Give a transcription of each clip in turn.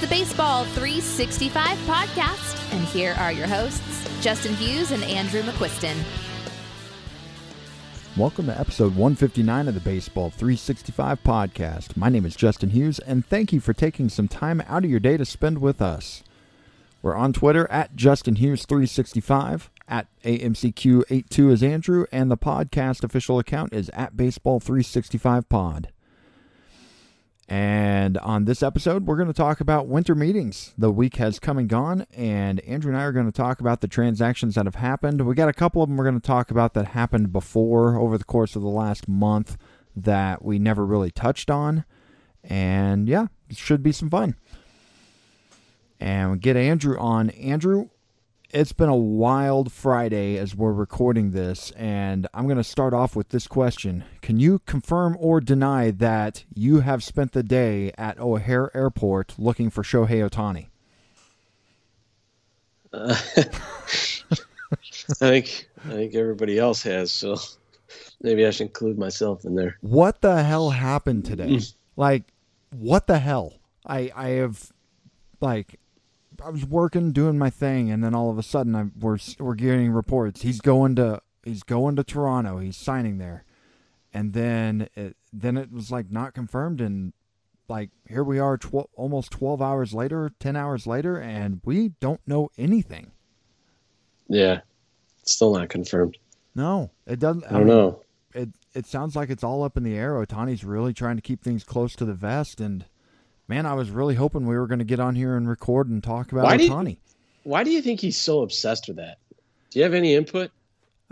the Baseball 365 podcast, and here are your hosts, Justin Hughes and Andrew McQuiston. Welcome to episode 159 of the Baseball 365 podcast. My name is Justin Hughes, and thank you for taking some time out of your day to spend with us. We're on Twitter at Justin Hughes 365, at AMCQ82 is Andrew, and the podcast official account is at Baseball 365 Pod. And on this episode, we're going to talk about winter meetings. The week has come and gone, and Andrew and I are going to talk about the transactions that have happened. We got a couple of them we're going to talk about that happened before over the course of the last month that we never really touched on. And yeah, it should be some fun. And get Andrew on. Andrew, it's been a wild Friday as we're recording this, and I'm going to start off with this question. Can you confirm or deny that you have spent the day at O'Hare Airport looking for Shohei Ohtani? Uh, I think I think everybody else has, so maybe I should include myself in there. What the hell happened today? like, what the hell? I I have like I was working, doing my thing, and then all of a sudden, I, we're we're getting reports. He's going to he's going to Toronto. He's signing there, and then it, then it was like not confirmed, and like here we are, tw- almost twelve hours later, ten hours later, and we don't know anything. Yeah, still not confirmed. No, it doesn't. I, I don't mean, know. It it sounds like it's all up in the air. Ohtani's really trying to keep things close to the vest, and man, I was really hoping we were going to get on here and record and talk about why Ohtani. why do you think he's so obsessed with that? Do you have any input?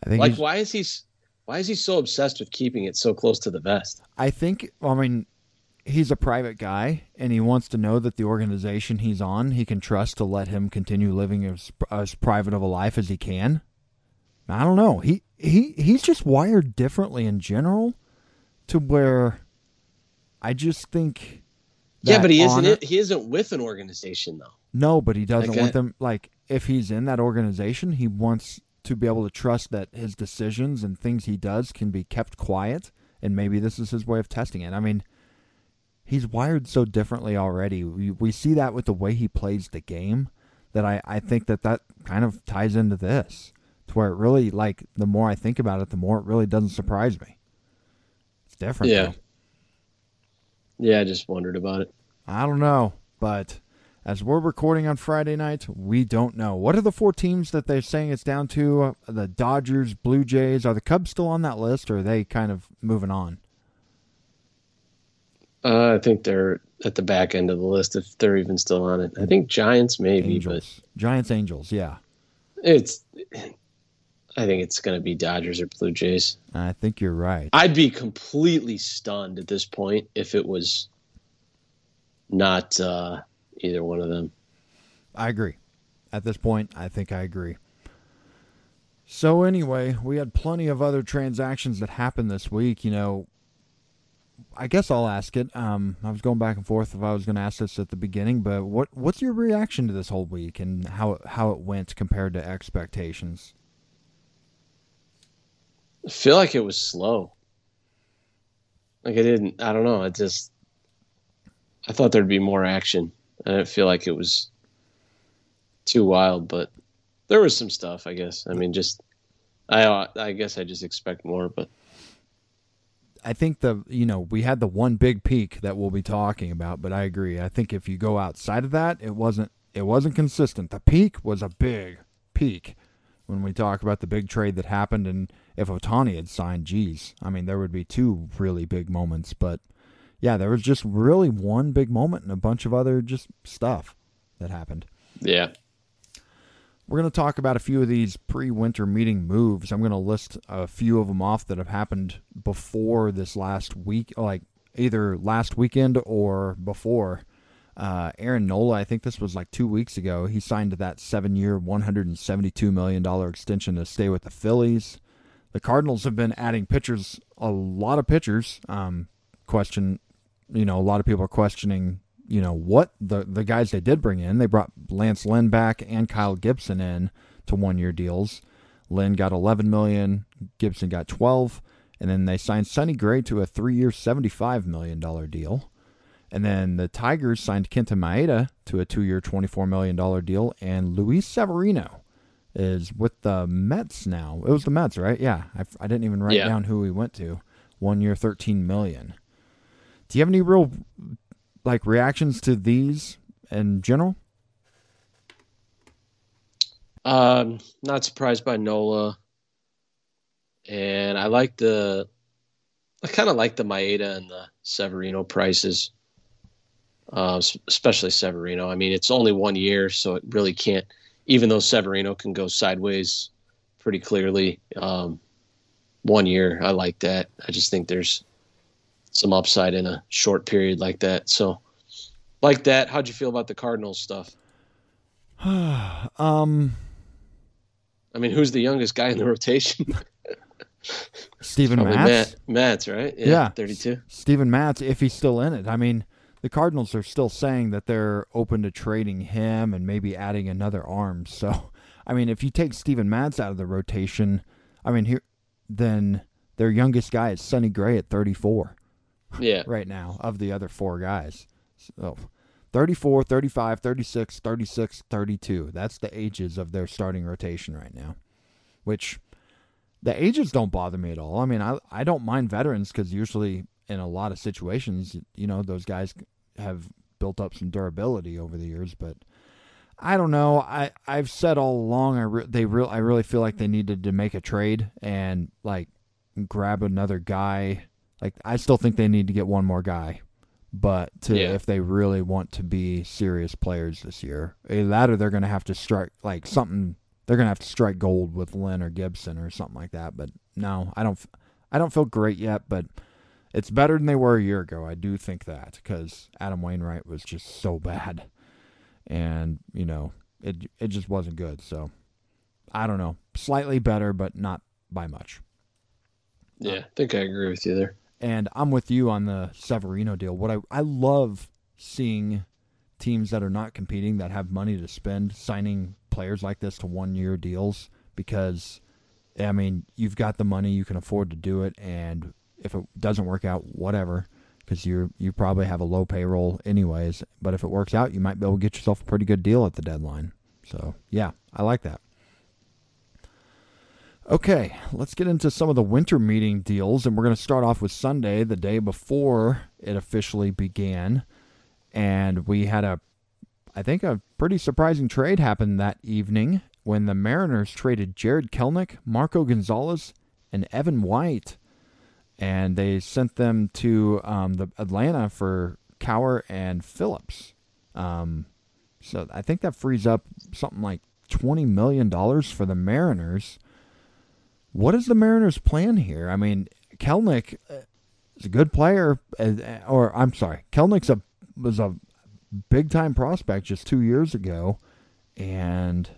I think like why is he why is he so obsessed with keeping it so close to the vest? I think I mean he's a private guy and he wants to know that the organization he's on he can trust to let him continue living as as private of a life as he can. I don't know. He he he's just wired differently in general to where I just think yeah, but he isn't. He isn't with an organization though. No, but he doesn't want them. Like if he's in that organization, he wants to be able to trust that his decisions and things he does can be kept quiet. And maybe this is his way of testing it. I mean, he's wired so differently already. We we see that with the way he plays the game. That I I think that that kind of ties into this. To where it really like the more I think about it, the more it really doesn't surprise me. It's different. Yeah. Though. Yeah, I just wondered about it. I don't know, but as we're recording on Friday night, we don't know. What are the four teams that they're saying it's down to? Uh, the Dodgers, Blue Jays. Are the Cubs still on that list, or are they kind of moving on? Uh, I think they're at the back end of the list if they're even still on it. I think Giants maybe, Angels. but Giants, Angels, yeah. It's I think it's going to be Dodgers or Blue Jays. I think you're right. I'd be completely stunned at this point if it was not uh, either one of them. I agree. At this point, I think I agree. So anyway, we had plenty of other transactions that happened this week. You know, I guess I'll ask it. Um, I was going back and forth if I was going to ask this at the beginning, but what what's your reaction to this whole week and how how it went compared to expectations? I feel like it was slow. Like I didn't. I don't know. I just. I thought there'd be more action. I didn't feel like it was too wild, but there was some stuff. I guess. I mean, just. I I guess I just expect more, but. I think the you know we had the one big peak that we'll be talking about, but I agree. I think if you go outside of that, it wasn't it wasn't consistent. The peak was a big peak when we talk about the big trade that happened and if Ohtani had signed, geez, I mean, there would be two really big moments. But yeah, there was just really one big moment and a bunch of other just stuff that happened. Yeah. We're going to talk about a few of these pre winter meeting moves. I'm going to list a few of them off that have happened before this last week, like either last weekend or before. Uh, Aaron Nola, I think this was like two weeks ago. He signed that seven year, $172 million extension to stay with the Phillies the Cardinals have been adding pitchers, a lot of pitchers. Um, question, you know, a lot of people are questioning, you know, what the the guys they did bring in. They brought Lance Lynn back and Kyle Gibson in to one year deals. Lynn got 11 million, Gibson got 12, and then they signed Sonny Gray to a three year, 75 million dollar deal. And then the Tigers signed Kenta Maeda to a two-year, twenty-four million dollar deal, and Luis Severino is with the Mets now. It was the Mets, right? Yeah, I, I didn't even write Yeah. down who he went to. One year, 13 million. Do you have any real like reactions to these in general? Um, not surprised by Nola, and I like the, I kind of like the Maeda and the Severino prices, uh, especially Severino. I mean, it's only one year, so it really can't. Even though Severino can go sideways pretty clearly, um, one year I like that. I just think there's some upside in a short period like that. So, like that. How'd you feel about the Cardinals stuff? Um, I mean, who's the youngest guy in the rotation? Steven Matz. Matt, Matt's right. Yeah. 32. Steven Matz, if he's still in it. I mean, the Cardinals are still saying that they're open to trading him and maybe adding another arm. So, I mean, if you take Steven Matz out of the rotation, I mean, here then their youngest guy is Sonny Gray at 34 Yeah. right now of the other four guys. So, 34, 35, 36, 36, 32. That's the ages of their starting rotation right now. Which the ages don't bother me at all. I mean, I I don't mind veterans cuz usually in a lot of situations, you know, those guys have built up some durability over the years, but I don't know. I I've said all along I re- they real I really feel like they needed to make a trade and like grab another guy. Like I still think they need to get one more guy. But to Yeah. if they really want to be serious players this year, either they're going to have to strike like something. They're going to have to strike gold with Lynn or Gibson or something like that. But no, I don't. I don't feel great yet. But it's better than they were a year ago. I do think that because Adam Wainwright was just so bad, and you know it it just wasn't good. So I don't know, slightly better, but not by much. Yeah. I think I agree with you there. And I'm with you on the Severino deal. What I I love seeing teams that are not competing that have money to spend signing players like this to one year deals because I mean, you've got the money, you can afford to do it and if it doesn't work out, whatever, because you you probably have a low payroll anyways, but if it works out, you might be able to get yourself a pretty good deal at the deadline. So, yeah, I like that. Okay, let's get into some of the winter meeting deals, and we're going to start off with Sunday, the day before it officially began. And we had a, I think, a pretty surprising trade happen that evening when the Mariners traded Jarred Kelenic, Marco Gonzalez, and Evan White. And they sent them to um, the Atlanta for Kowar and Phillips. Um, so I think that frees up something like $20 million for the Mariners what is the Mariners' plan here? I mean, Kelenic uh, is a good player, uh, or I'm sorry, Kelenic's a was a big time prospect just two years ago, and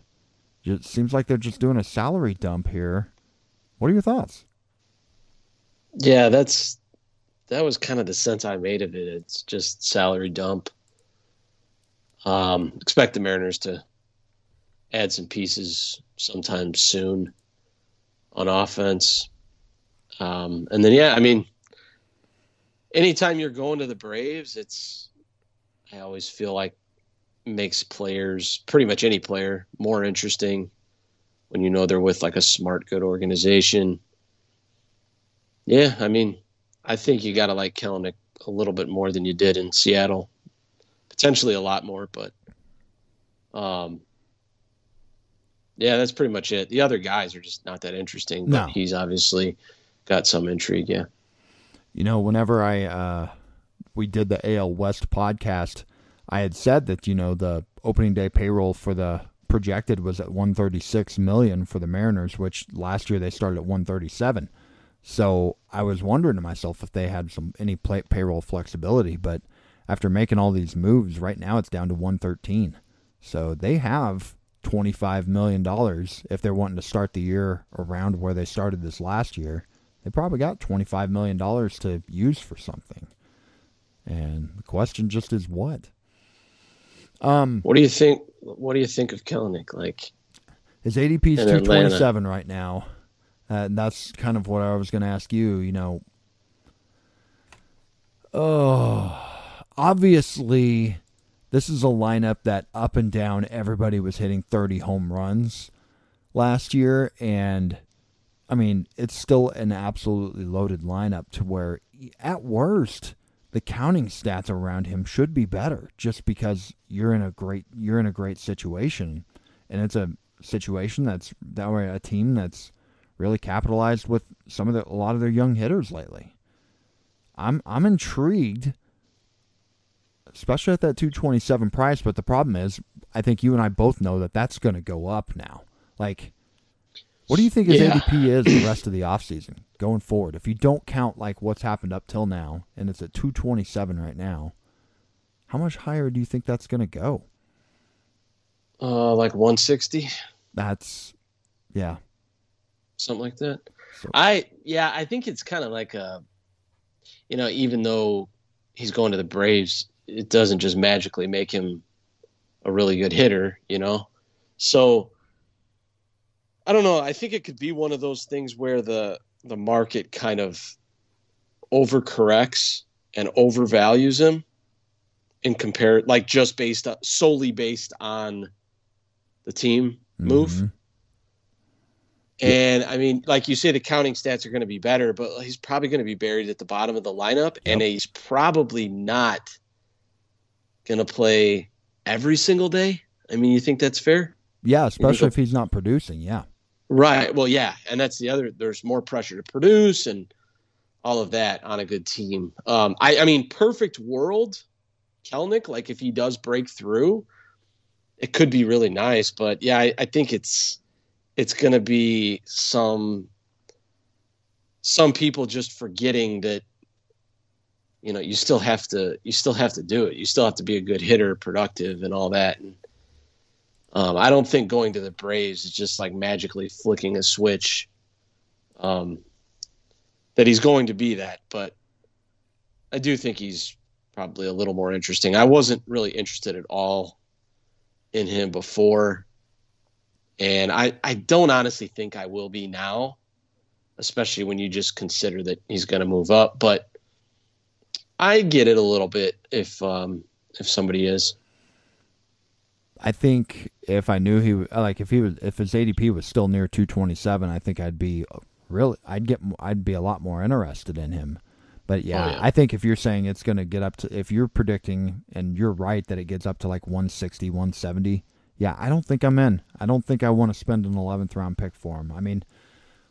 it seems like they're just doing a salary dump here. What are your thoughts? Yeah. That's, that was kind of the sense I made of it. It's just salary dump. Um, expect the Mariners to add some pieces sometime soon on offense. Um, and then, yeah, I mean, anytime you're going to the Braves, it's, I always feel like makes players, pretty much any player, more interesting when you know they're with like a smart, good organization. Yeah, I mean, I think you got to like Kelenic a little bit more than you did in Seattle, potentially a lot more, but um, yeah, that's pretty much it. The other guys are just not that interesting, but No. he's obviously got some intrigue. Yeah. You know, whenever I uh, we did the AL West podcast, I had said that you know the opening day payroll for the projected was at 136 million for the Mariners, which last year they started at 137. So I was wondering to myself if they had some any play, payroll flexibility, but after making all these moves, right now it's down to 113. So they have 25 million dollars if they're wanting to start the year around where they started this last year. They probably got 25 million dollars to use for something. And the question just is what? Um What do you think? What do you think of Kelenic? Like, His ADP is In 227 right now. Uh, that's kind of what I was going to ask you. You know, oh, obviously this is a lineup that up and down everybody was hitting 30 home runs last year and I mean, it's still an absolutely loaded lineup to where at worst the counting stats around him should be better just because you're in a great you're in a great situation and it's a situation that's that way a team that's really capitalized with some of the a lot of their young hitters lately. I'm I'm intrigued especially at that 227 price, but the problem is I think you and I both know that that's going to go up now. Like what do you think his yeah. ADP is the rest of the offseason going forward? If you don't count like what's happened up till now, and it's at 227 right now, how much higher do you think that's going to go? Uh, like 160. That's, yeah, something like that. So, I yeah, I think it's kind of like a, you know, even though he's going to the Braves, it doesn't just magically make him a really good hitter, you know. So I don't know. I think it could be one of those things where the the market kind of overcorrects and overvalues him and compare like just based on, solely based on the team move. Mm-hmm. And I mean, like you say, the counting stats are going to be better, but he's probably going to be buried at the bottom of the lineup, yep. and he's probably not going to play every single day. I mean, you think that's fair? Yeah, especially if he's not producing. Yeah. Right. Well, yeah, and that's the other. There's more pressure to produce and all of that on a good team. Um, I, I mean, perfect world, Kelenic. Like if he does break through, it could be really nice. But yeah, I, I think it's it's going to be some some people just forgetting that you know you still have to you still have to do it. You still have to be a good hitter, productive, and all that. And um, I don't think going to the Braves is just like magically flicking a switch. Um, that he's going to be that, but I do think he's probably a little more interesting. I wasn't really interested at all in him before, and I I don't honestly think I will be now, especially when you just consider that he's going to move up. But I get it a little bit if um, if somebody is. I think if I knew he like if he was if his ADP was still near 227, I think I'd be really I'd get I'd be a lot more interested in him. But yeah, oh, yeah. I think if you're saying it's going to get up to if you're predicting and you're right that it gets up to like 160, 170, yeah, I don't think I'm in. I don't think I want to spend an 11th round pick for him. I mean,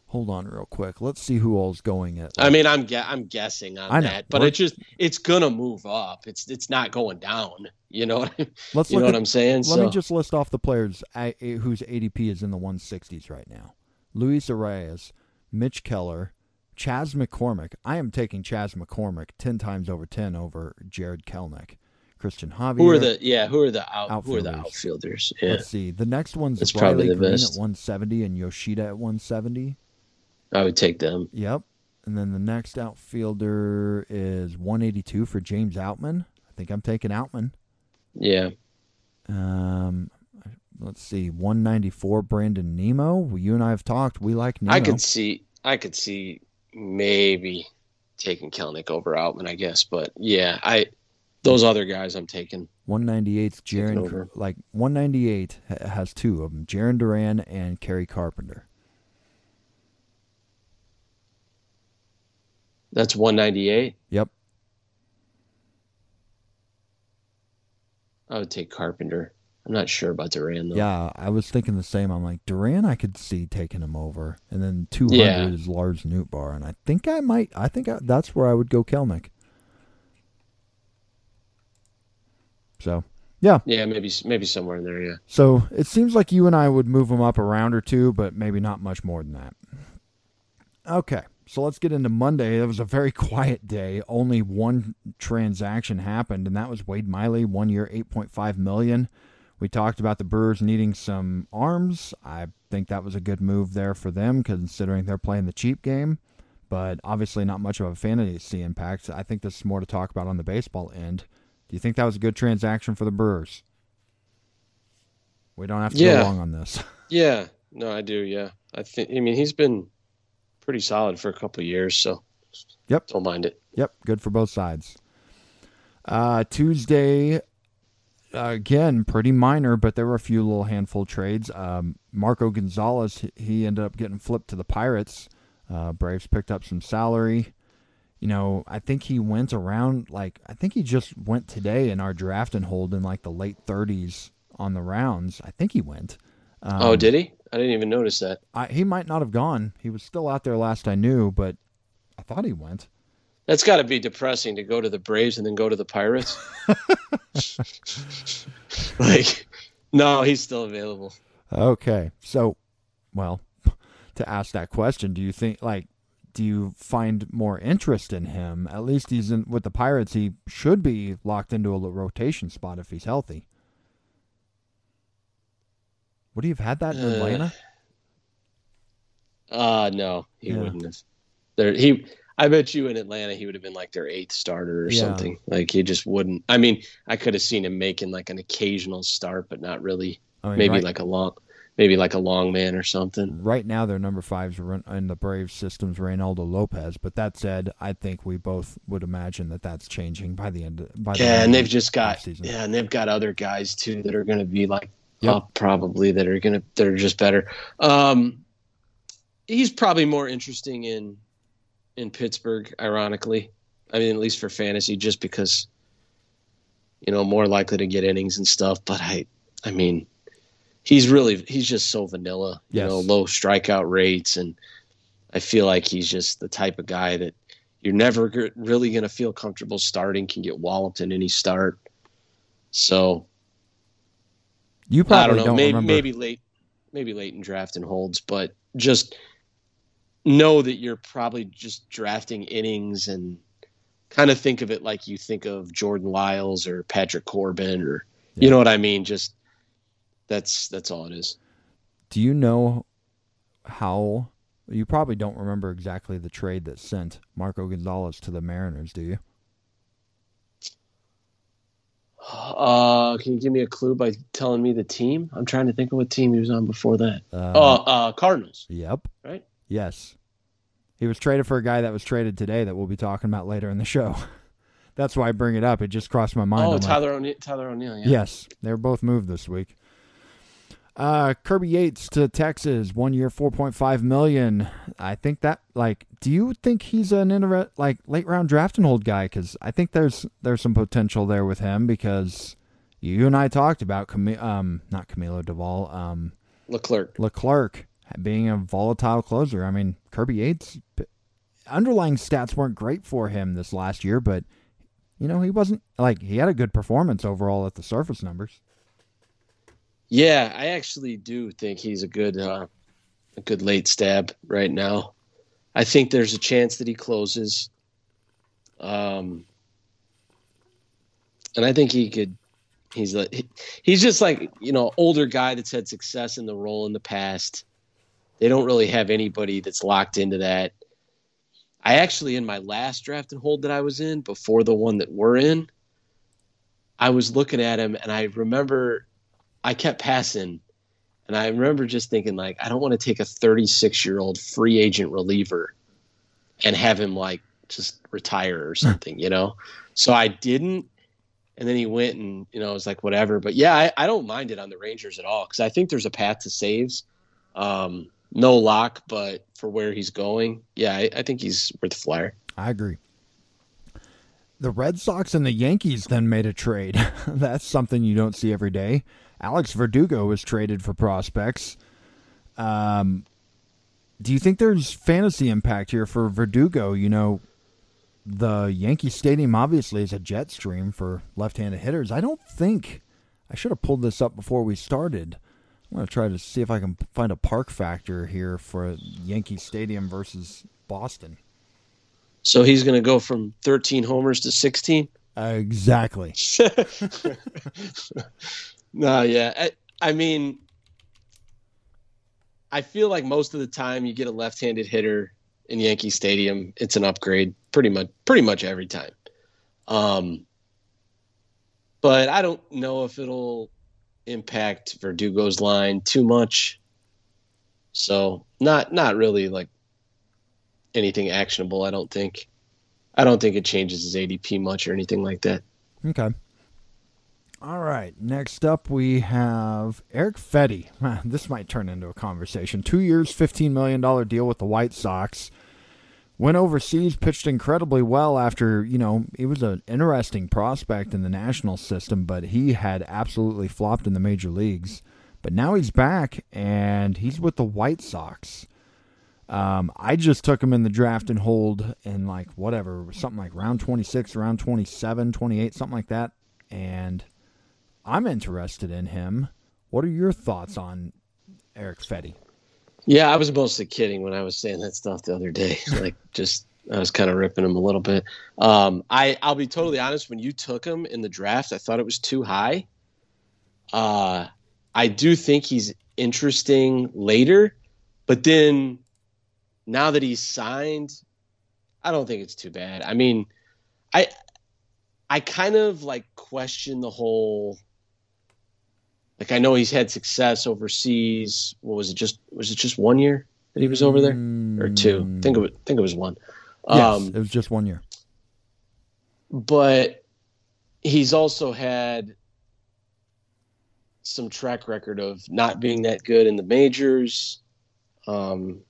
hold on real quick. Let's see who all's going at. Like, I mean, I'm gu- I'm guessing on that, but it just it's gonna move up. It's it's not going down. You know, let's you know at, what I'm saying. Let so. me just list off the players whose ADP is in the 160s right now: Luis Arraez, Mitch Keller, Chas McCormick. I am taking Chas McCormick ten times over ten over Jarred Kelenic. Cristian Javier. Who are the yeah? Who are the out, Who are the outfielders? Yeah. Let's see. The next one's That's Riley Greene best. at 170 and Yoshida at 170. I would take them. Yep. And then the next outfielder is 182 for James Outman. I think I'm taking Outman. Yeah. Um, let's see, 194 Brandon Nimmo. You and I have talked. We like Nemo. I could see. I could see maybe taking Kelenic over Outman, I guess. But yeah, I those other guys I'm taking. 198's Jarren. Like 198 has two of them: Jarren Duran and Kerry Carpenter. That's 198. Yep. I would take Carpenter. I'm not sure about Duran though. Yeah, I was thinking the same. I'm like Duran, I could see taking him over, and then 200 yeah. is Lars Nootbaar, and I think I might. I think I, that's where I would go Kelenic. So, yeah, yeah, maybe maybe somewhere in there. Yeah. So it seems like you and I would move him up a round or two, but maybe not much more than that. Okay. So let's get into Monday. It was a very quiet day. Only one transaction happened, and that was Wade Miley, one year, eight point five million. We talked about the Brewers needing some arms. I think that was a good move there for them, considering they're playing the cheap game. But obviously, not much of a fantasy impact. I think this is more to talk about on the baseball end. Do you think that was a good transaction for the Brewers? We don't have to yeah. go long on this. Yeah, no, I do. Yeah, I think. I mean, he's been pretty solid for a couple years. So, yep, don't mind it. Yep, good for both sides. Uh, Tuesday, again, pretty minor, but there were a few little handful trades. Um, Marco Gonzalez, he ended up getting flipped to the Pirates. Uh, Braves picked up some salary. You know, I think he went around like I think he just went today in our draft and hold in like the late 30s on the rounds. I think he went. Um, oh, did he? I didn't even notice that. I, he might not have gone. He was still out there last I knew, but I thought he went. That's got to be depressing to go to the Braves and then go to the Pirates. like, no, he's still available. Okay, so, well, to ask that question, do you think like do you find more interest in him? At least he's in with the Pirates. He should be locked into a rotation spot if he's healthy. Would he have had that in uh, Atlanta? Uh no, he yeah. wouldn't have. There, he. I bet you in Atlanta he would have been like their eighth starter or yeah. something. Like he just wouldn't. I mean, I could have seen him making like an occasional start, but not really. I mean, maybe right. like a long maybe like a long man or something. Right now, their number fives in the Braves system's Reynaldo Lopez. But that said, I think we both would imagine that that's changing by the end. Of, by the yeah, and they've just got yeah, and they've got other guys too that are going to be like yep. up probably that are going to that are just better. Um, he's probably more interesting in in Pittsburgh, ironically. I mean, at least for fantasy, just because you know more likely to get innings and stuff. But I, I mean he's really he's just so vanilla. You yes. know, low strikeout rates, and I feel like he's just the type of guy that you're never really going to feel comfortable starting. Can get walloped in any start. So you probably I don't know. Don't maybe, maybe late, maybe late in draft and holds, but just know that you're probably just drafting innings and kind of think of it like you think of Jordan Lyles or Patrick Corbin or yeah. you know what I mean. Just that's that's all it is. Do you know how? You probably don't remember exactly the trade that sent Marco Gonzalez to the Mariners, do you? Uh, can you give me a clue by telling me the team? I'm trying to think of what team he was on before that. Uh, uh, uh Cardinals. Yep. Right. Yes. He was traded for a guy that was traded today that we'll be talking about later in the show. That's why I bring it up. It just crossed my mind. Oh, Tyler like, O'Neill. Tyler O'Neill. Yeah. Yes, they were both moved this week. Uh, Kirby Yates to Texas, one year, four point five million. I think that like, do you think he's an inter- like late round draft and hold guy? Because I think there's there's some potential there with him because you and I talked about Cam- um not Camilo Doval um Leclerc Leclerc being a volatile closer. I mean Kirby Yates underlying stats weren't great for him this last year, but you know he wasn't like he had a good performance overall at the surface numbers. Yeah, I actually do think he's a good uh, a good late stab right now. I think there's a chance that he closes. Um, and I think he could. He's like he's just like you know older guy that's had success in the role in the past. They don't really have anybody that's locked into that. I actually in my last draft and hold that I was in before the one that we're in, I was looking at him and I remember I kept passing, and I remember just thinking like, I don't want to take a 36 year old free agent reliever and have him like just retire or something, you know. So I didn't, and then he went and you know I was like whatever. But yeah, I, I don't mind it on the Rangers at all because I think there's a path to saves. Um, no lock, but for where he's going, yeah, I, I think he's worth a flyer. I agree. The Red Sox and the Yankees then made a trade. That's something you don't see every day. Alex Verdugo was traded for prospects. Um, do you think there's fantasy impact here for Verdugo? You know, the Yankee Stadium obviously is a jet stream for left-handed hitters. I don't think I should have pulled this up before we started. I'm going to try to see if I can find a park factor here for Yankee Stadium versus Boston. So he's going to go from 13 homers to 16? Uh, exactly. No, yeah. I, I mean, I feel like most of the time you get a left-handed hitter in Yankee Stadium, it's an upgrade pretty much pretty much every time. Um, but I don't know if it'll impact Verdugo's line too much. So not not really like anything actionable. I don't think. I don't think it changes his ADP much or anything like that. Okay. All right. Next up, we have Erick Fedde. This might turn into a conversation. Two years, $15 million deal with the White Sox. Went overseas, pitched incredibly well after, you know, he was an interesting prospect in the national system, but he had absolutely flopped in the major leagues. But now he's back, and he's with the White Sox. Um, I just took him in the draft and hold in like whatever, something like round 26, round 27, 28, something like that. And I'm interested in him. What are your thoughts on Erick Fedde? Yeah, I was mostly kidding when I was saying that stuff the other day. like, just I was kind of ripping him a little bit. Um, I I'll be totally honest. When you took him in the draft, I thought it was too high. Uh, I do think he's interesting later, but then now that he's signed, I don't think it's too bad. I mean, I I kind of like question the whole like I know he's had success overseas. What was it just was it just one year that he was over there? Or two? I think it was, I think it was one. Yes, um, it was just one year. But he's also had some track record of not being that good in the majors. Um,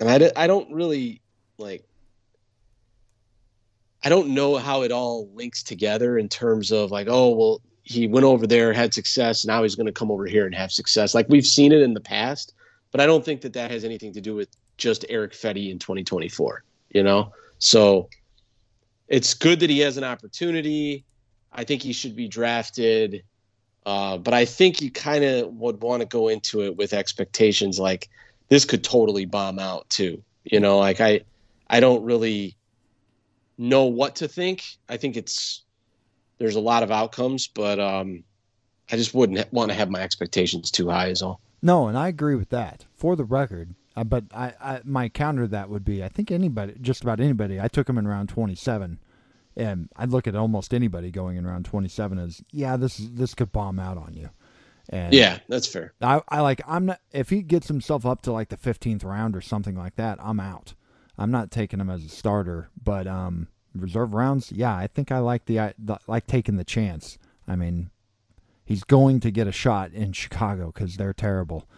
and I, I don't really like I don't know how it all links together in terms of like, oh, well, he went over there, had success, now he's going to come over here and have success. Like we've seen it in the past, but I don't think that that has anything to do with just Erick Fedde in 2024, you know? So it's good that he has an opportunity. I think he should be drafted. Uh, but I think you kind of would want to go into it with expectations like this could totally bomb out too. You know, like I, I don't really know what to think. I think it's there's a lot of outcomes, but um, I just wouldn't want to have my expectations too high. Is all. No, and I agree with that. For the record, uh, but I, I my counter to that would be I think anybody, just about anybody. I took him in round 27, and I'd look at almost anybody going in round 27 as yeah, this this could bomb out on you. And yeah, that's fair. I, I like I'm not if he gets himself up to like the 15th round or something like that, I'm out. I'm not taking him as a starter, but um, reserve rounds, yeah, I think I like the, the like taking the chance. I mean, he's going to get a shot in Chicago because they're terrible,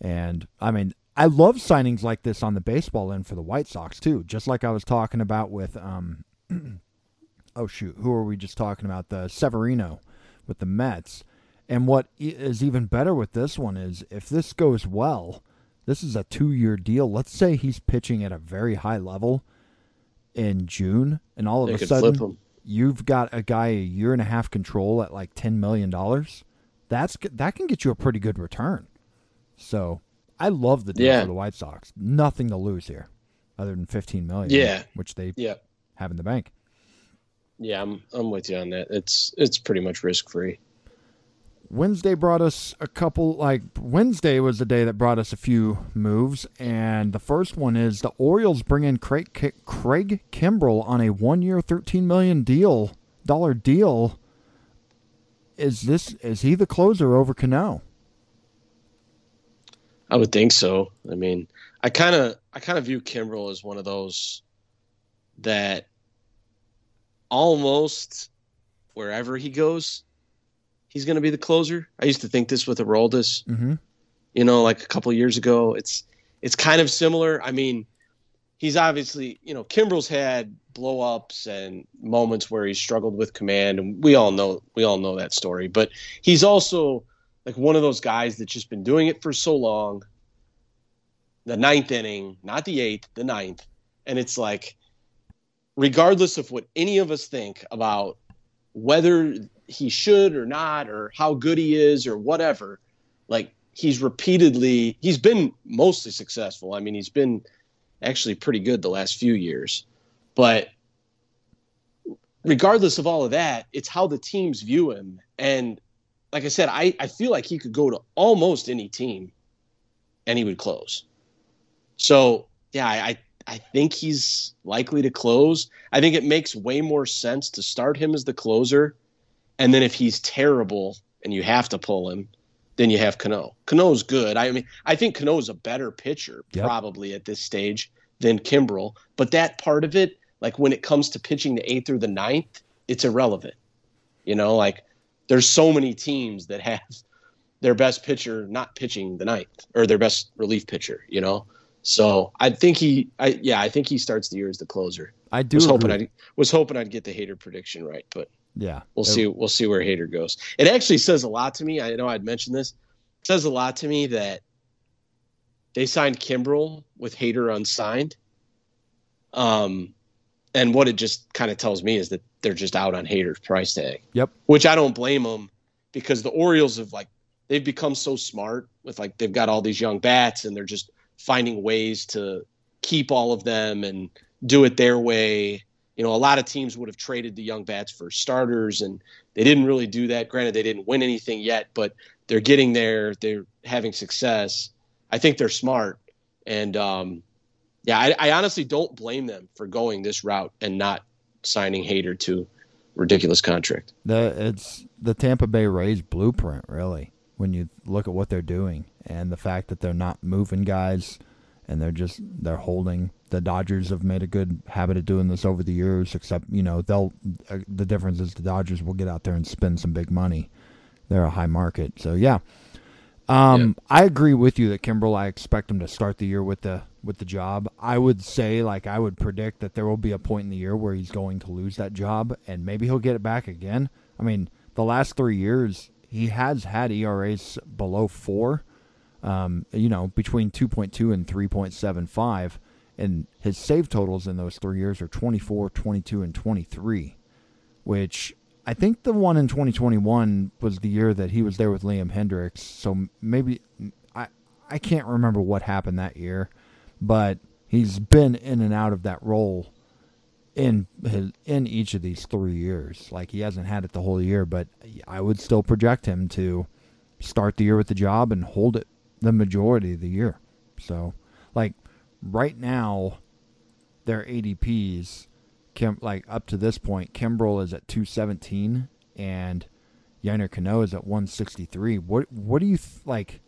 and I mean, I love signings like this on the baseball end for the White Sox too. Just like I was talking about with um, oh shoot, who are we just talking about? The Severino with the Mets and what is even better with this one is if this goes well, this is a two year deal. Let's say he's pitching at a very high level in June, and all of they a sudden you've got a guy a year and a half control at like ten million dollars. That's that can get you a pretty good return. So I love the deal yeah. for the White Sox. Nothing to lose here, other than fifteen million. Yeah, which they yeah. have in the bank. Yeah, I'm I'm with you on that. It's it's pretty much risk free. Wednesday brought us a couple, like, Wednesday was the day that brought us a few moves. And the first one is the Orioles bring in Craig, Craig Kimbrel on a one year, $13 million deal, dollar deal. Is this, is he the closer over Cano? I would think so. I mean, I kind of, I kind of view Kimbrel as one of those that almost wherever he goes, he's going to be the closer. I used to think this with Aroldis, mm-hmm. you know, like a couple years ago. It's it's kind of similar. I mean, he's obviously, you know, Kimbrel's had blowups and moments where he struggled with command, and we all know we all know that story. But he's also like one of those guys that's just been doing it for so long. The ninth inning, not the eighth, the ninth, and it's like, regardless of what any of us think about whether he should or not or how good he is or whatever like he's repeatedly he's been mostly successful. I mean he's been actually pretty good the last few years. But regardless of all of that it's how the teams view him. And like i said i, I feel like he could go to almost any team and he would close. So yeah i i think he's likely to close. I think it makes way more sense to start him as the closer and then if he's terrible and you have to pull him, then you have Cano. Cano's good. I mean, I think Cano's a better pitcher yep. probably at this stage than Kimbrel. But that part of it, like when it comes to pitching the eighth or the ninth, it's irrelevant. You know, like there's so many teams that have their best pitcher not pitching the ninth or their best relief pitcher. You know, so I think he, I yeah, I think he starts the year as the closer. I do was hoping. I was hoping I'd get the Hader prediction right, but yeah, we'll It- see. We'll see where Hader goes. It actually says a lot to me. I know I'd mentioned this. It says a lot to me that they signed Kimbrel with Hader unsigned. Um, and what it just kind of tells me is that they're just out on Hader's price tag. Yep. Which I don't blame them because the Orioles have like they've become so smart with like they've got all these young bats and they're just finding ways to keep all of them and do it their way. You know, a lot of teams would have traded the young bats for starters, and they didn't really do that. Granted, they didn't win anything yet, but they're getting there. They're having success. I think they're smart, and um, yeah, I, I honestly don't blame them for going this route and not signing Hader to ridiculous contract. The it's the Tampa Bay Rays blueprint, really. When you look at what they're doing and the fact that they're not moving guys, and they're just they're holding. The Dodgers have made a good habit of doing this over the years. Except you know they'll uh, the difference is the Dodgers will get out there and spend some big money. They're a high market, so yeah. Um, I agree with you that Kimbrel. I expect him to start the year with the with the job. I would say, like, I would predict that there will be a point in the year where he's going to lose that job, and maybe he'll get it back again. I mean, the last three years he has had ERAs below four. Um, you know, between two point two and three point seven five, and his save totals in those three years are 24, 22, and twenty three, which I think the one in 2021 was the year that he was there with Liam Hendriks. So maybe I I can't remember what happened that year, but he's been in and out of that role in his in each of these 3 years. Like he hasn't had it the whole year, but I would still project him to start the year with the job and hold it the majority of the year. So, like right now their ADPs Kim, like up to this point, Kimbrel is at 217 and Yennier Cano is at 163. What what do you th- like?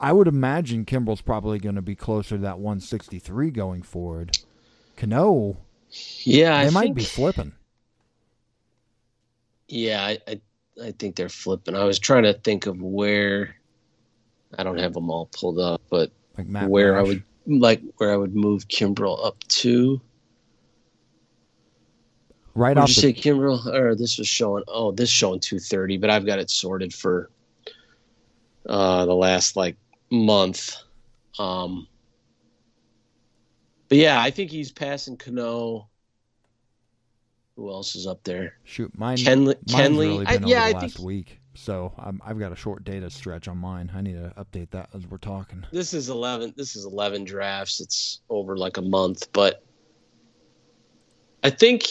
I would imagine Kimbrel's probably going to be closer to that 163 going forward. Cano, Yeah, they I might think, be flipping. Yeah, I, I I think they're flipping. I was trying to think of where I don't have them all pulled up, but Like Matt where I would like where I would move Kimbrel up to. right What off did the you say, Kimbrel? Or this was showing? Oh, this showing two thirty, but I've got it sorted for uh, the last like month. Um, but yeah, I think he's passing Cano. Who else is up there? shoot mine. Kenley. Kenley. really I, yeah, over I last think week, so I'm, I've got a short data stretch on mine. I need to update that as we're talking. this is eleven. This is eleven drafts. It's over like a month, but I think.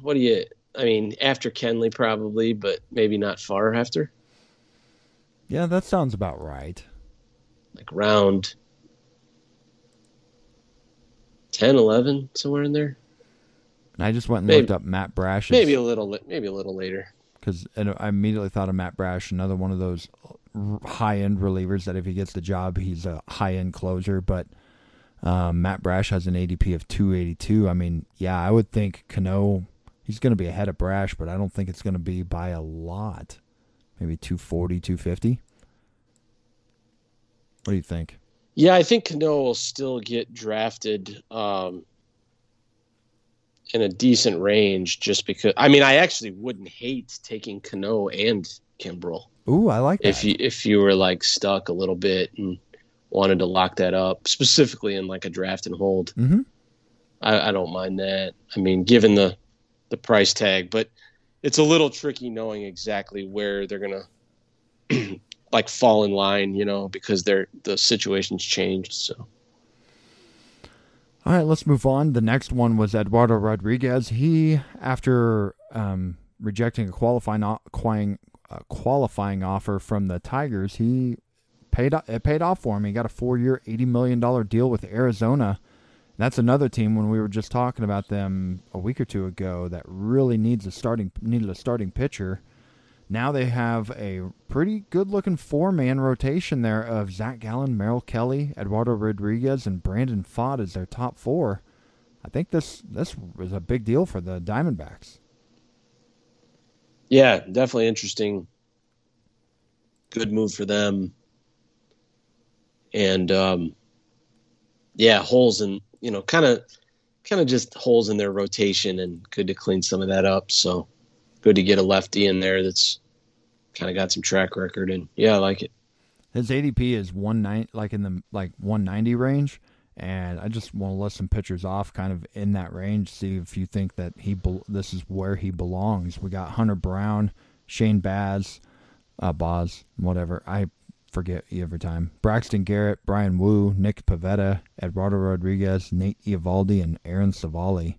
What do you? I mean, after Kenley probably, but maybe not far after. Yeah, that sounds about right. like round 10 11 somewhere in there And I just went and Maybe- looked up Matt Brash. maybe a little maybe a little later because I immediately thought of Matt Brash, another one of those high end relievers that if he gets the job, he's a high end closer. But um, Matt Brash has an ADP of 282. I mean, yeah, I would think Cano, he's going to be ahead of Brash, but I don't think it's going to be by a lot. Maybe 240, 250. What do you think? yeah i think Cano will still get drafted um in a decent range just because i mean i actually wouldn't hate taking Cano and Kimbrel Ooh, I like that. if you if you were like stuck a little bit and wanted to lock that up specifically in like a draft and hold hmm I, I don't mind that. I mean, given the the price tag, but it's a little tricky knowing exactly where they're gonna like fall in line, you know, because they're the situation's changed. So All right, let's move on. The next one was Eduardo Rodriguez. He, after um, rejecting a qualifying qualifying, uh, qualifying offer from the Tigers, he paid it paid off for him. He got a four-year, eighty million dollar deal with Arizona. That's another team when we were just talking about them a week or two ago that really needs a starting needed a starting pitcher. Now they have a pretty good looking four man rotation there of Zach Gallen, Merrill Kelly, Eduardo Rodriguez, and Brandon Pfaadt as their top four. I think this this was a big deal for the Diamondbacks. Yeah, definitely interesting. Good move for them. And um, yeah, holes in you know, kind of kind of just holes in their rotation and good to clean some of that up. So good to get a lefty in there that's kind of got some track record and yeah, I like it. His ADP is one nine like in the like 190 range and I just want to list some pitchers off kind of in that range see if you think that he be- this is where he belongs. We got Hunter Brown, Shane Baz, uh Boz, whatever. I forget every time. Braxton Garrett, Bryan Woo, Nick Pivetta, Eduardo Rodriguez, Nate Eovaldi, and Aaron Civale.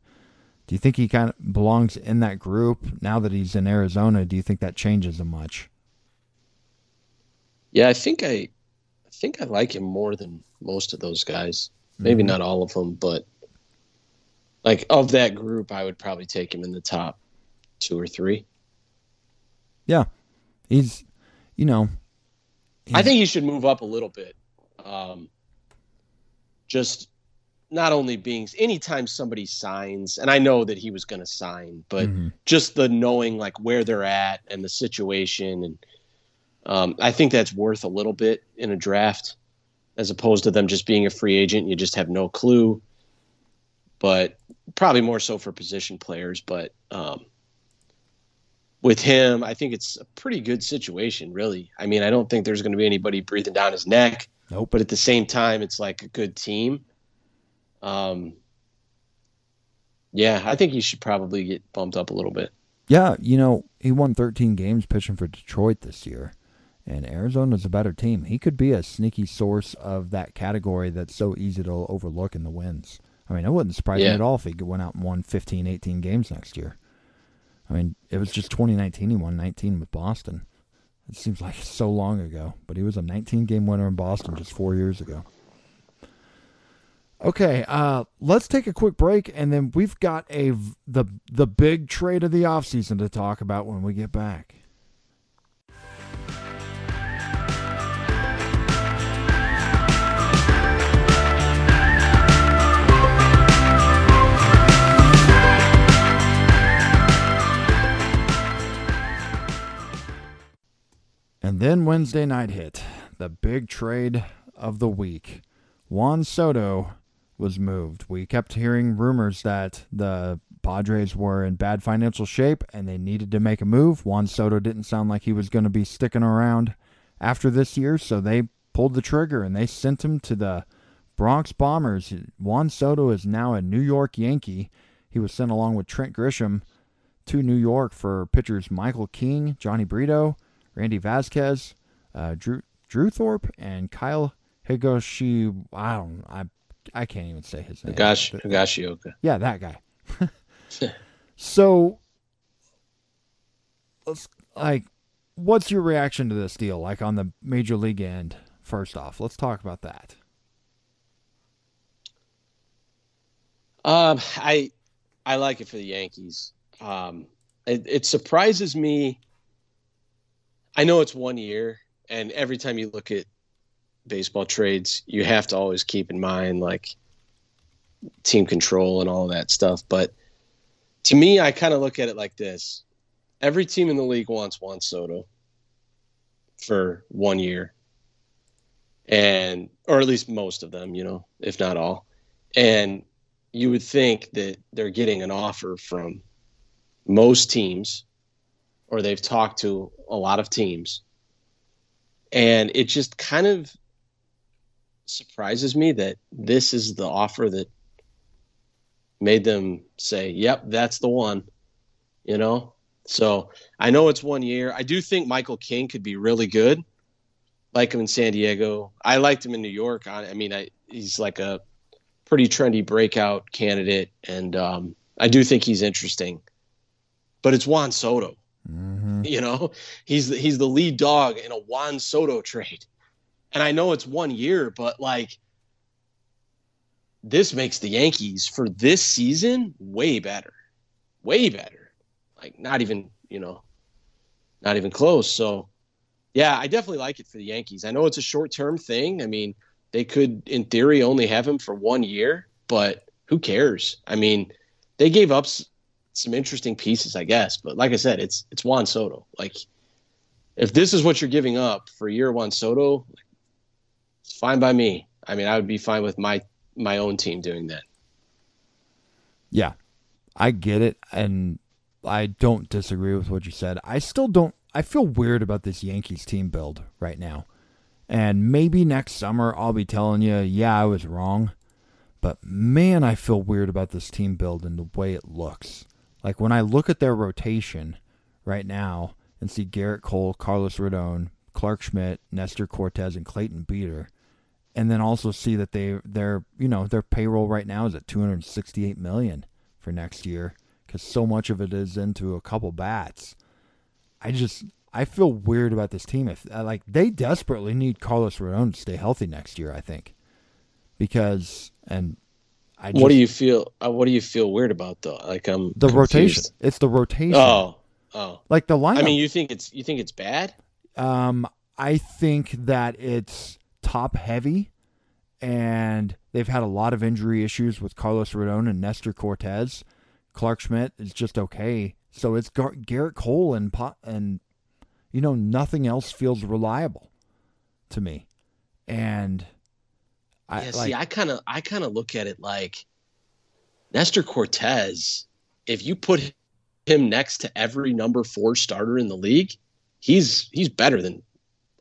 Do you think he kind of belongs in that group now that he's in Arizona? Do you think that changes him much? Yeah, I think I, I think I like him more than most of those guys. Maybe mm-hmm. not all of them, but like of that group, I would probably take him in the top two or three. Yeah, he's, you know, I think he should move up a little bit. Um, just not only being anytime somebody signs, and I know that he was going to sign, but mm-hmm. just the knowing like where they're at and the situation, and um, I think that's worth a little bit in a draft, as opposed to them just being a free agent. You just have no clue. But probably more so for position players. But um, with him, I think it's a pretty good situation, really. I mean, I don't think there's going to be anybody breathing down his neck. Nope. But at the same time, it's like a good team. Um, yeah, I think he should probably get bumped up a little bit. Yeah, you know, he won 13 games pitching for Detroit this year, and Arizona's a better team. He could be a sneaky source of that category that's so easy to overlook in the wins. I mean, it wouldn't surprise yeah. me at all if he went out and won 15, 18 games next year. I mean, it was just 2019. He won 19 with Boston. It seems like so long ago, but he was a 19 game winner in Boston just four years ago. Okay, uh, let's take a quick break, and then we've got a the the big trade of the offseason to talk about when we get back. And then Wednesday night hit, the big trade of the week. Juan Soto was moved. We kept hearing rumors that the Padres were in bad financial shape and they needed to make a move. Juan Soto didn't sound like he was going to be sticking around after this year, so they pulled the trigger and they sent him to the Bronx Bombers. Juan Soto is now a New York Yankee. He was sent along with Trent Grisham to New York for pitchers Michael King, Jhony Brito, Randy Vasquez, uh, Drew Drew Thorpe, and Kyle Higashi. I don't. I I can't even say his name. Higashi, Higashioka. Yeah, that guy. so, let's like, what's your reaction to this deal? Like on the major league end. First off, let's talk about that. Um, I I like it for the Yankees. Um, it, it surprises me I know it's one year, and every time you look at baseball trades, you have to always keep in mind like team control and all that stuff. But to me, I kind of look at it like this: every team in the league wants Juan Soto for one year, and or at least most of them, you know, if not all. And you would think that they're getting an offer from most teams or they've talked to a lot of teams. And it just kind of surprises me that this is the offer that made them say, "Yep, that's the one." You know? So, I know it's one year. I do think Michael King could be really good. Like him in San Diego. I liked him in New York. I, I mean, I, he's like a pretty trendy breakout candidate and um, I do think he's interesting. But it's Juan Soto. Mm-hmm. You know, he's he's the lead dog in a Juan Soto trade, and I know it's one year, but like this makes the Yankees for this season way better, way better. Like not even you know, not even close. So yeah, I definitely like it for the Yankees. I know it's a short term thing. I mean, they could in theory only have him for one year, but who cares? I mean, they gave up some interesting pieces, I guess, but like I said, it's it's Juan Soto. Like, if this is what you're giving up for year Juan Soto, fine by me. I mean, I would be fine with my my own team doing that. Yeah, I get it, and I don't disagree with what you said. I still don't. I feel weird about this Yankees team build right now, and maybe next summer I'll be telling you, yeah, I was wrong. But man, I feel weird about this team build and the way it looks. Like when I look at their rotation right now and see Gerrit Cole, Carlos Rodon, Clarke Schmidt, Nestor Cortes, and Clayton Beeter, and then also see that they their you know their payroll right now is at 268 million for next year because so much of it is into a couple bats. I just I feel weird about this team. If uh, like they desperately need Carlos Rodon to stay healthy next year, I think because and I just, what do you feel? Uh, what do you feel weird about though? Like I'm the confused. rotation? It's the rotation. Oh, oh. like the lineup. I mean, you think it's you think it's bad? Um, I think that it's top heavy, and they've had a lot of injury issues with Carlos Rodon and Nestor Cortes. Clarke Schmidt is just okay, so it's Gar- Gerrit Cole and Po- and you know nothing else feels reliable to me, and I yeah, like see, I kind of I kind of look at it like Nestor Cortes. If you put him next to every number four starter in the league, he's he's better than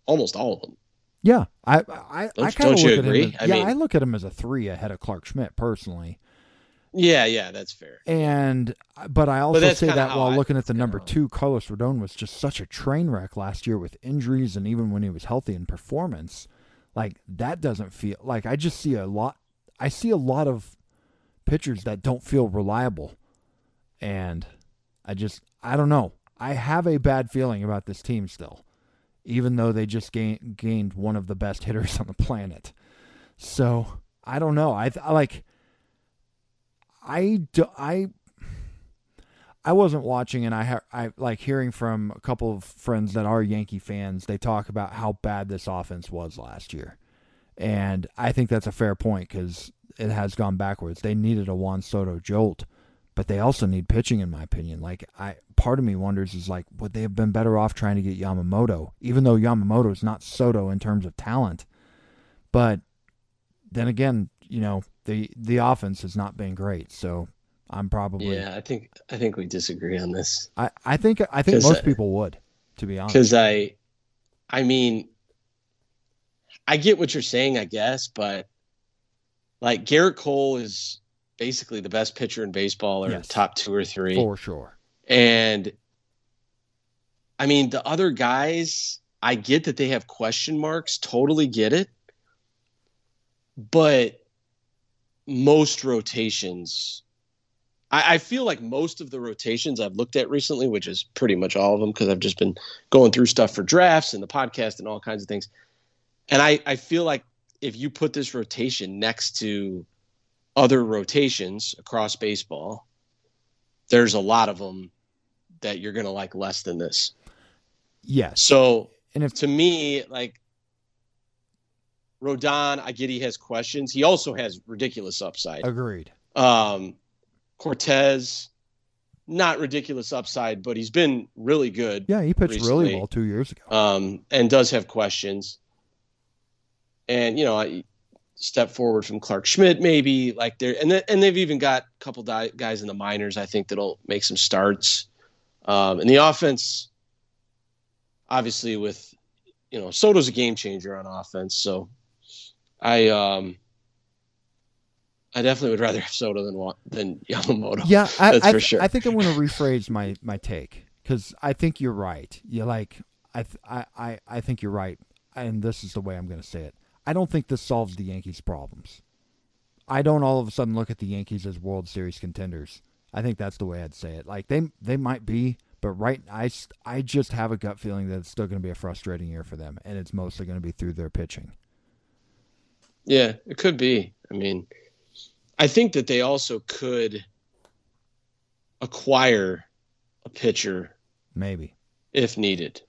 almost all of them. Yeah, I I I Don't- kind of look at agree? him. As, I yeah, mean- I look at him as a three ahead of Clarke Schmidt personally. Yeah, yeah, that's fair. And uh, but I also that's say that while I- looking at the number two, Carlos Rodon was just such a train wreck last year with injuries and even when he was healthy in performance, like that doesn't feel like I just see a lot. I see a lot of pitchers that don't feel reliable, and I just I don't know. I have a bad feeling about this team still, even though they just gain, gained one of the best hitters on the planet. So I don't know. I, like. I do, I I wasn't watching, and I ha- I like hearing from a couple of friends that are Yankee fans. They talk about how bad this offense was last year, and I think that's a fair point because it has gone backwards. They needed a Juan Soto jolt, but they also need pitching, in my opinion. Like I, part of me wonders is like would they have been better off trying to get Yamamoto, even though Yamamoto is not Soto in terms of talent, but then again, you know the the offense has not been great, so I'm probably Yeah, I think I think we disagree on this I, I think I think most uh, people would, to be honest. because I, I mean, I get what you're saying, I guess, but like Gerrit Cole is basically the best pitcher in baseball, or Yes. top two or three. For sure. And I mean, the other guys, I get that they have question marks, totally get it. But most rotations, I, I feel like most of the rotations I've looked at recently, which is pretty much all of them, because I've just been going through stuff for drafts and the podcast and all kinds of things. And I, I feel like if you put this rotation next to other rotations across baseball, there's a lot of them that you're going to like less than this. Yes. So And if to me, like Rodon, I get he has questions. He also has ridiculous upside. agreed. Um, Cortes, not ridiculous upside, but he's been really good Yeah, he pitched recently. really well two years ago. um, and does have questions. And you know, I step forward from Clarke Schmidt, maybe like there, and th- and they've even got a couple di- guys in the minors. I think that'll make some starts. Um, and the offense, obviously, with you know, Soto's a game changer on offense. So, I um, I definitely would rather have Soto than than Yamamoto. yeah, I, that's I, for sure. I think I'm going to rephrase my my take because I think you're right. You like I, th- I I I think you're right, and this is the way I'm going to say it. I don't think this solves the Yankees' problems. I don't all of a sudden look at the Yankees as World Series contenders. I think that's the way I'd say it. Like they they might be, but right I I just have a gut feeling that it's still going to be a frustrating year for them, and it's mostly going to be through their pitching. Yeah, it could be. I mean, I think that they also could acquire a pitcher Maybe. if needed.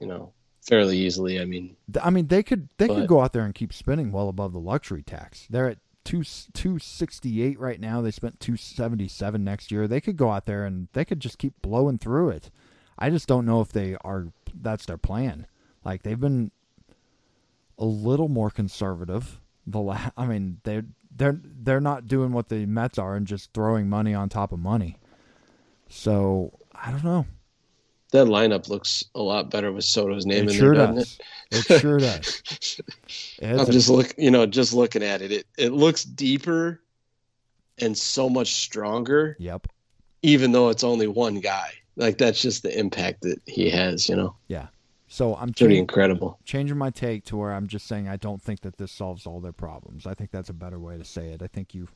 You know, fairly easily. I mean, I mean, they could they could go out there and keep spinning well above the luxury tax. They're at two two sixty eight right now. They spent two seventy seven next year. They could go out there and they could just keep blowing through it. I just don't know if they are. That's their plan. Like they've been a little more conservative. The la- I mean they they're they're not doing what the Mets are and just throwing money on top of money. So I don't know. That lineup looks a lot better with Soto's name It in sure there, doesn't does. it? It sure does. It's I'm just look, you know, just looking at it. It it looks deeper and so much stronger, Yep. even though it's only one guy. Like that's just the impact that he has. You know, Yeah. So I'm pretty changing, incredible. changing my take to where I'm just saying I don't think that this solves all their problems. I think that's a better way to say it. I think you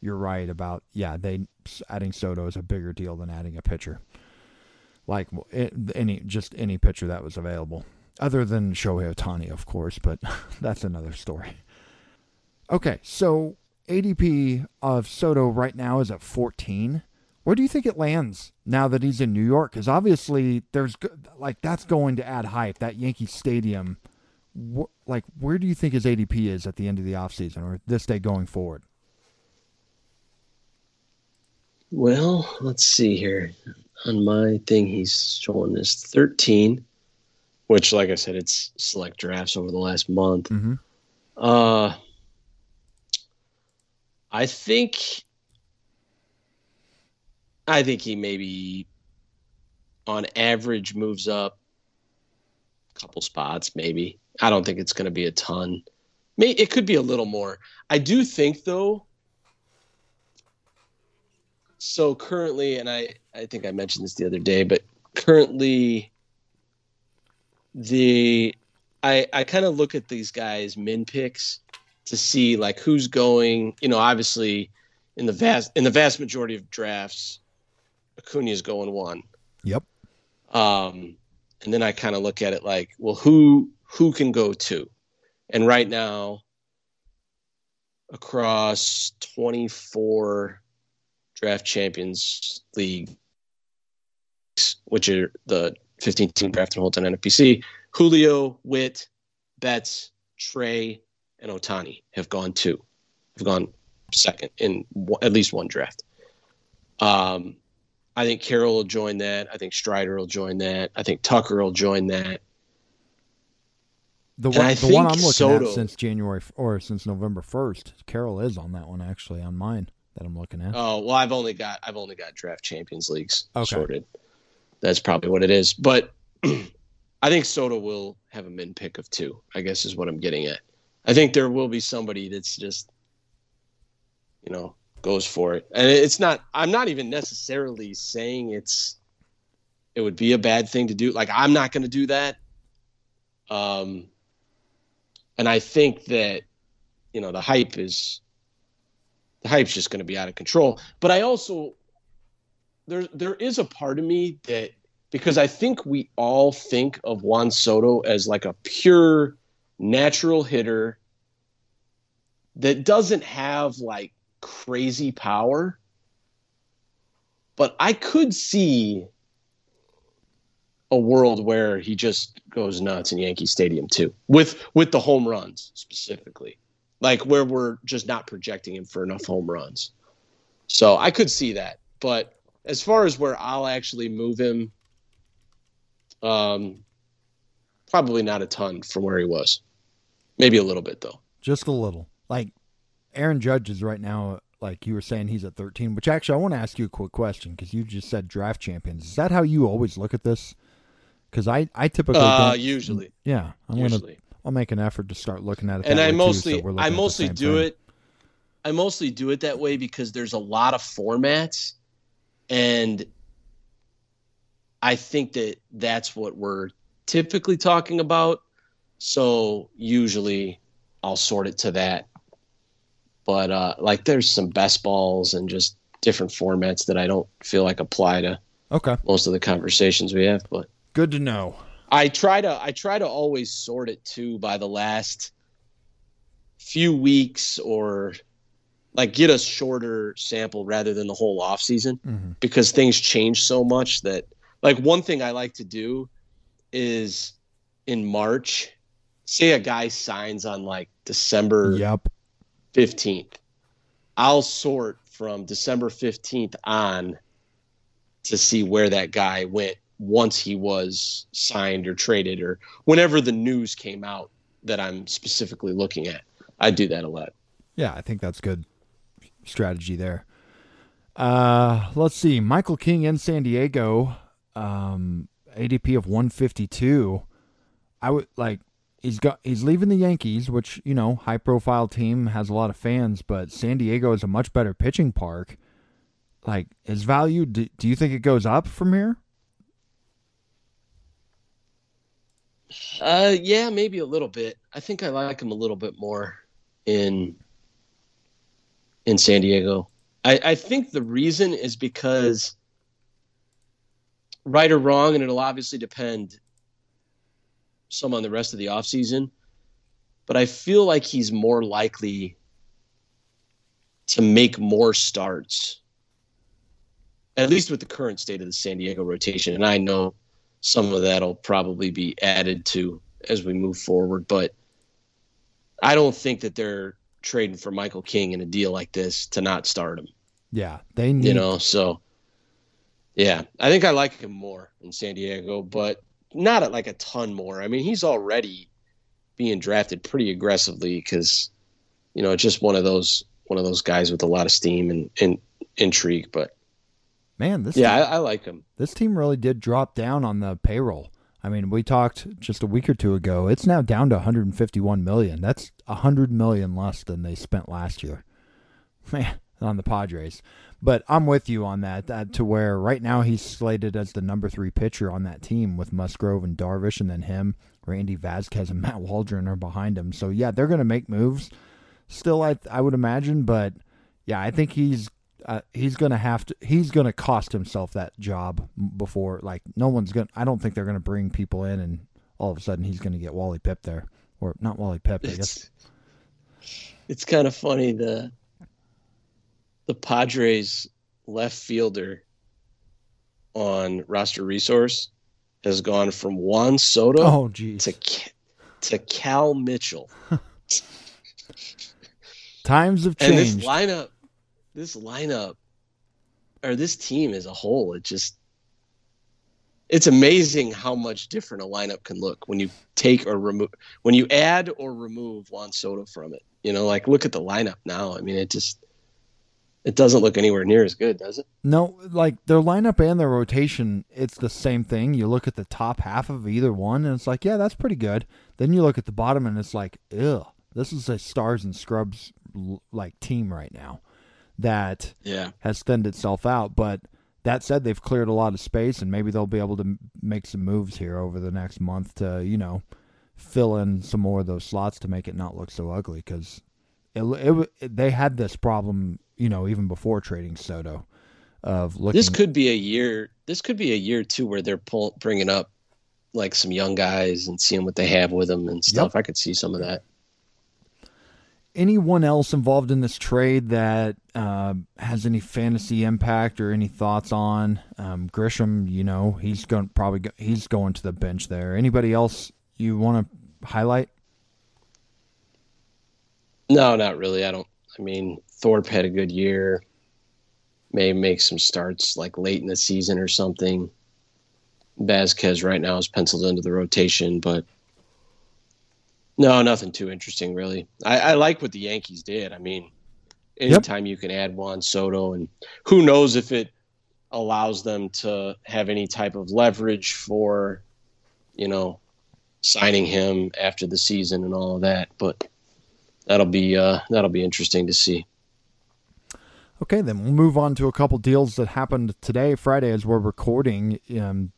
you're right about yeah, they adding Soto is a bigger deal than adding a pitcher. Like any just any pitcher that was available, other than Shohei Ohtani, of course, but that's another story. Okay, so ADP of Soto right now is at 14. Where do you think it lands now that he's in New York? Because obviously there's like that's going to add hype. That Yankee Stadium, wh- like where do you think his ADP is at the end of the offseason or this day going forward? Well, let's see here. On my thing, he's showing this 13, which, like I said, it's select drafts over the last month. Mm-hmm. Uh, I think, I think he maybe, on average, moves up a couple spots. Maybe I don't think it's going to be a ton. May it could be a little more. I do think though. So currently, and I I think I mentioned this the other day, but currently, the I I kind of look at these guys min picks to see like who's going. You know, obviously, in the vast in the vast majority of drafts, Acuna is going one. Yep. Um, and then I kind of look at it like, well, who who can go two? And right now, across 24 draft champions league, which are the 15 team draft and holds on NFPC, Julio, Witt, Betts, Trea, and Ohtani have gone two, have gone second in one, at least one draft. Um, I think Carroll will join that. I think Strider will join that. I think Tucker will join that. The one, the one I'm looking Soto- at since January or since November 1st, Carroll is on that one actually on mine that I'm looking at. Oh well, I've only got I've only got draft champions leagues Okay. sorted. That's probably what it is. But I think Soto will have a min pick of two. I guess is what I'm getting at. I think there will be somebody that's just, you know, goes for it, and it's not. I'm not even necessarily saying it's. It would be a bad thing to do. Like I'm not going to do that. Um. And I think that, you know, the hype is the hype's just going to be out of control. But I also there there is a part of me that because I think we all think of Juan Soto as like a pure natural hitter that doesn't have like crazy power. But I could see a world where he just goes nuts in Yankee Stadium too, with with the home runs specifically like where we're just not projecting him for enough home runs. So I could see that. But as far as where I'll actually move him, um, probably not a ton from where he was. Maybe a little bit though. Just a little. Like Aaron Judge is right now, like you were saying, he's at 13. Which actually, I want to ask you a quick question because you just said draft champions. Is that how you always look at this? Because I, I typically Uh, usually, Yeah, I'm gonna. I'll make an effort to start looking at it. and that I way, too, mostly, so I mostly do thing. it. I mostly do it that way because there's a lot of formats, and I think that that's what we're typically talking about. So usually, I'll sort it to that. But uh, like, there's some best balls and just different formats that I don't feel like apply to Okay, most of the conversations we have. But good to know. I try to I try to always sort it too by the last few weeks or like get a shorter sample rather than the whole off season hmm because things change so much that like one thing I like to do is in March say a guy signs on like December Yep. 15th I'll sort from December 15th on to see where that guy went once he was signed or traded or whenever the news came out that I'm specifically looking at. I do that a lot. Yeah, I think that's good strategy there. Uh, let's see. Michael King in San Diego, um, ADP of 152. I would like he's got he's leaving the Yankees, which you know high profile team has a lot of fans, but San Diego is a much better pitching park. Like his value, do, do you think it goes up from here? Uh, yeah, maybe a little bit. I think I like him a little bit more in in San Diego. I, I think the reason is because right or wrong, and it'll obviously depend some on the rest of the offseason, but I feel like he's more likely to make more starts, at least with the current state of the San Diego rotation. And I know some of that'll probably be added to as we move forward, but I don't think that they're trading for Michael King in a deal like this to not start him. Yeah, they need You know, so yeah, I think I like him more in San Diego, but not at like a ton more. I mean, he's already being drafted pretty aggressively because you know it's just one of those one of those guys with a lot of steam and, and intrigue. But man, this yeah, team, I, I like him. this team really did drop down on the payroll. I mean, we talked just a week or two ago. It's now down to 151 million. That's 100 million less than they spent last year. Man, on the Padres. But I'm with you on that, that. To where right now he's slated as the number three pitcher on that team with Musgrove and Darvish, and then him, Randy Vasquez, and Matt Waldron are behind him. So yeah, they're going to make moves. Still, I I would imagine, but yeah, I think he's uh, he's gonna have to he's gonna cost himself that job before like no one's gonna I don't think they're gonna bring people in and all of a sudden he's gonna get Wally Pipp there. Or not Wally Pipp I guess. It's it's kind of funny the the Padres left fielder on roster resource has gone from Juan Soto oh geez to to Cal Mitchell. times have And this changed. lineup, this lineup, or this team as a whole, it just it's amazing how much different a lineup can look when you take or remove when you add or remove Juan Soto from it. You know, like look at the lineup now. I mean, it just it doesn't look anywhere near as good, does it? no like their lineup and their rotation it's the same thing you look at the top half of either one and it's like yeah that's pretty good then you look at the bottom and it's like ew this is a stars and scrubs like team right now that Yeah. has thinned itself out. But that said, they've cleared a lot of space, and maybe they'll be able to m- make some moves here over the next month to, you know, fill in some more of those slots to make it not look so ugly. Because it, it, it, they had this problem, you know, even before trading Soto, of looking. This could be a year. This could be a year too where they're pull, bringing up like some young guys and seeing what they have with them and stuff. I could see some of that. Anyone else involved in this trade that uh, has any fantasy impact or any thoughts on um, Grisham? You know, he's going probably go, he's going to the bench there. Anybody else you want to highlight? No, not really. I don't. I mean, Thorpe had a good year. May make some starts like late in the season or something. Vasquez right now is penciled into the rotation, but no, nothing too interesting really. I, I like what the Yankees did. I mean, anytime you can add Juan Soto, and who knows if it allows them to have any type of leverage for, you know, signing him after the season and all of that. But that'll be uh, that'll be interesting to see. Okay, then we'll move on to a couple deals that happened today, Friday, as we're recording. Um,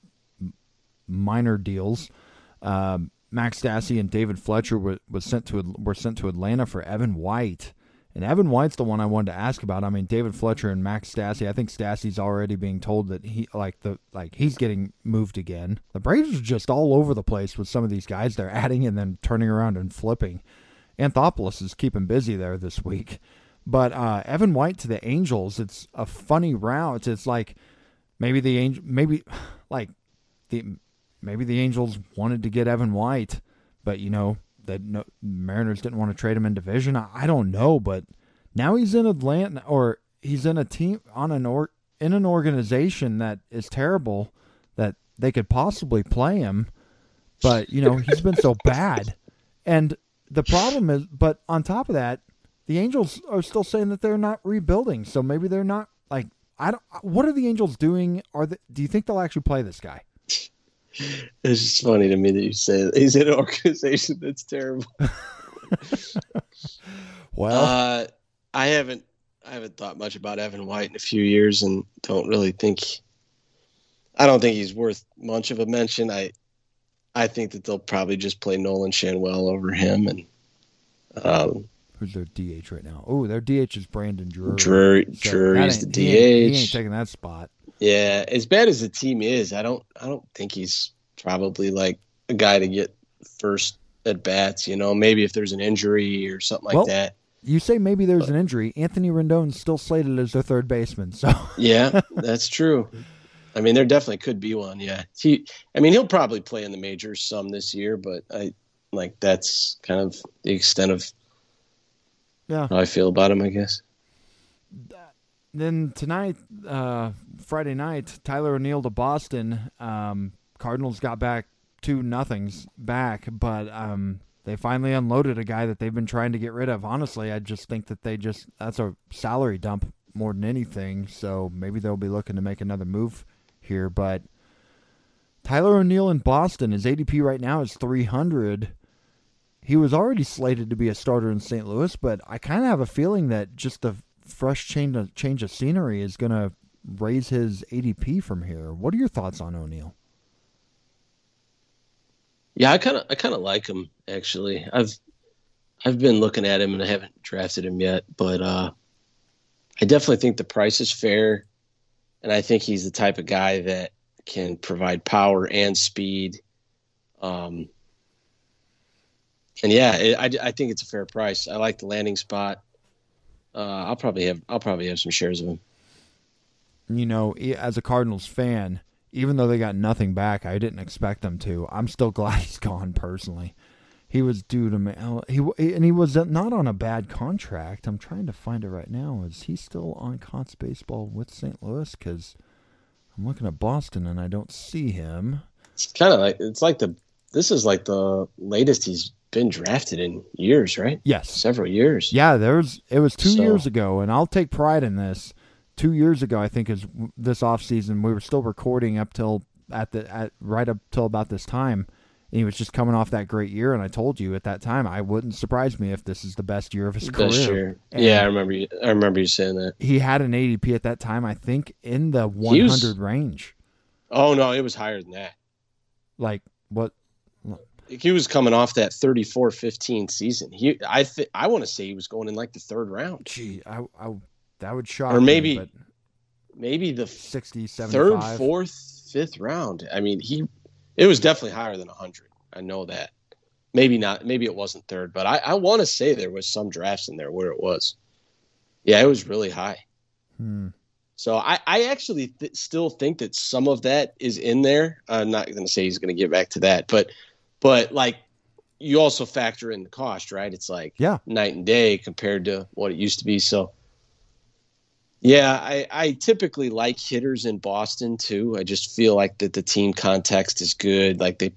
minor deals. Um, Max Stassi and David Fletcher were, was sent to were sent to Atlanta for Evan White, and Evan White's the one I wanted to ask about. I mean, David Fletcher and Max Stassi. I think Stassi's already being told that he like the like he's getting moved again. The Braves are just all over the place with some of these guys they're adding and then turning around and flipping. Anthopoulos is keeping busy there this week. But uh, Evan White to the Angels, it's a funny route. It's like maybe the angel, maybe like the maybe the Angels wanted to get Evan White, but you know that no, Mariners didn't want to trade him in division. I, I don't know, but Now he's in Atlanta, or he's in a team on an or in an organization that is terrible that they could possibly play him, but you know he's been so bad, and the problem is, but on top of that, the Angels are still saying that they're not rebuilding, so maybe they're not like I don't. What are the Angels doing? Are they, do you think they'll actually play this guy? It's just funny to me that you say that he's in an organization that's terrible. Well, Uh, I haven't I haven't thought much about Evan White in a few years, and don't really think. I don't think he's worth much of a mention. I I think that they'll probably just play Nolan Schanuel over him, and um, who's their DH right now? Oh, their DH is Brandon Drury. Drury, So Drury's the He ain't, DH. he ain't taking that spot. Yeah, as bad as the team is, I don't I don't think he's probably like a guy to get first at bats. You know, maybe if there's an injury or something like Well- that. You say maybe there's an injury. Anthony Rendon's still slated as their third baseman, so Yeah, that's true. I mean, there definitely could be one. Yeah, he. I mean, he'll probably play in the majors some this year, but I like that's kind of the extent of yeah. how I feel about him. I guess. Then tonight, uh, Friday night, Tyler O'Neill to Boston. Um, Cardinals got back two nothings back, but um, they finally unloaded a guy that they've been trying to get rid of. Honestly, I just think that they just that's a salary dump more than anything. So maybe they'll be looking to make another move here. But Tyler O'Neill in Boston, his ADP right now is 300. He was already slated to be a starter in St. Louis, but I kind of have a feeling that just the fresh change of, change of scenery is going to raise his ADP from here. What are your thoughts on O'Neill? Yeah, I kind of I kind of like him actually. I've I've been looking at him and I haven't drafted him yet, but uh, I definitely think the price is fair, and I think he's the type of guy that can provide power and speed. Um, and yeah, it, I I think it's a fair price. I like the landing spot. Uh, I'll probably have I'll probably have some shares of him. You know, as a Cardinals fan, even though they got nothing back, I didn't expect them to. I'm still glad he's gone personally. He was due to ma- he and he was not on a bad contract. I'm trying to find it right now. Is he still on Cots baseball with St. Louis? Because I'm looking at Boston and I don't see him. It's kind of like it's like the this is like the latest he's been drafted in years, right? Yes, Several years. Yeah, there was. It was two So- years ago, and I'll take pride in this. Two years ago, I think is this off season. We were still recording up till at the at right up till about this time, and he was just coming off that great year. And I told you at that time, I wouldn't surprise me if this is the best year of his Best career. year. Yeah, I remember. You, I remember you saying that. he had an ADP at that time. I think in the He was- 100 range. Oh no, it was higher than that. Like what? He was coming off that 34-15 season. He, I, th- I want to say he was going in like the third round, Gee, I, I that would shock Or me, maybe but maybe the 60, third, fourth, fifth round. I mean, he, it was definitely higher than hundred. I know that. Maybe not. Maybe it wasn't third, but I, I want to say there was some drafts in there where it was. Yeah, it was really high. Hmm. So I, I actually th- still think that some of that is in there. I'm not going to say he's going to get back to that, but but like you also factor in the cost, right? It's like Yeah. night and day compared to what it used to be. So yeah, I, I typically like hitters in Boston too. I just feel like that the team context is good. Like they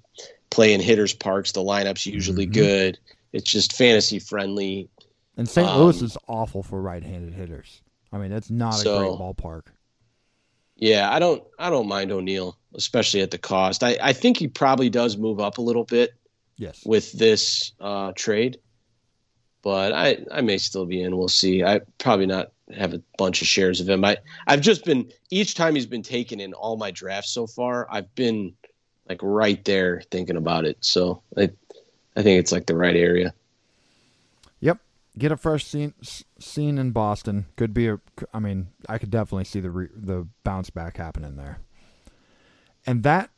play in hitters parks, the lineup's usually Mhm. good. It's just fantasy friendly. And St. Um, Louis is awful for right-handed hitters. I mean, that's not a great ballpark. Yeah, I don't I don't mind O'Neill, especially at the cost. I, I think he probably does move up a little bit Yes. with this uh, trade, but I I may still be in. We'll see. I probably not have a bunch of shares of him. I I've just been each time he's been taken in all my drafts so far. I've been like right there thinking about it. So I I think it's like the right area. Get a fresh scene scene in Boston. Could be a. I mean, I could definitely see the re, the bounce back happening there. And that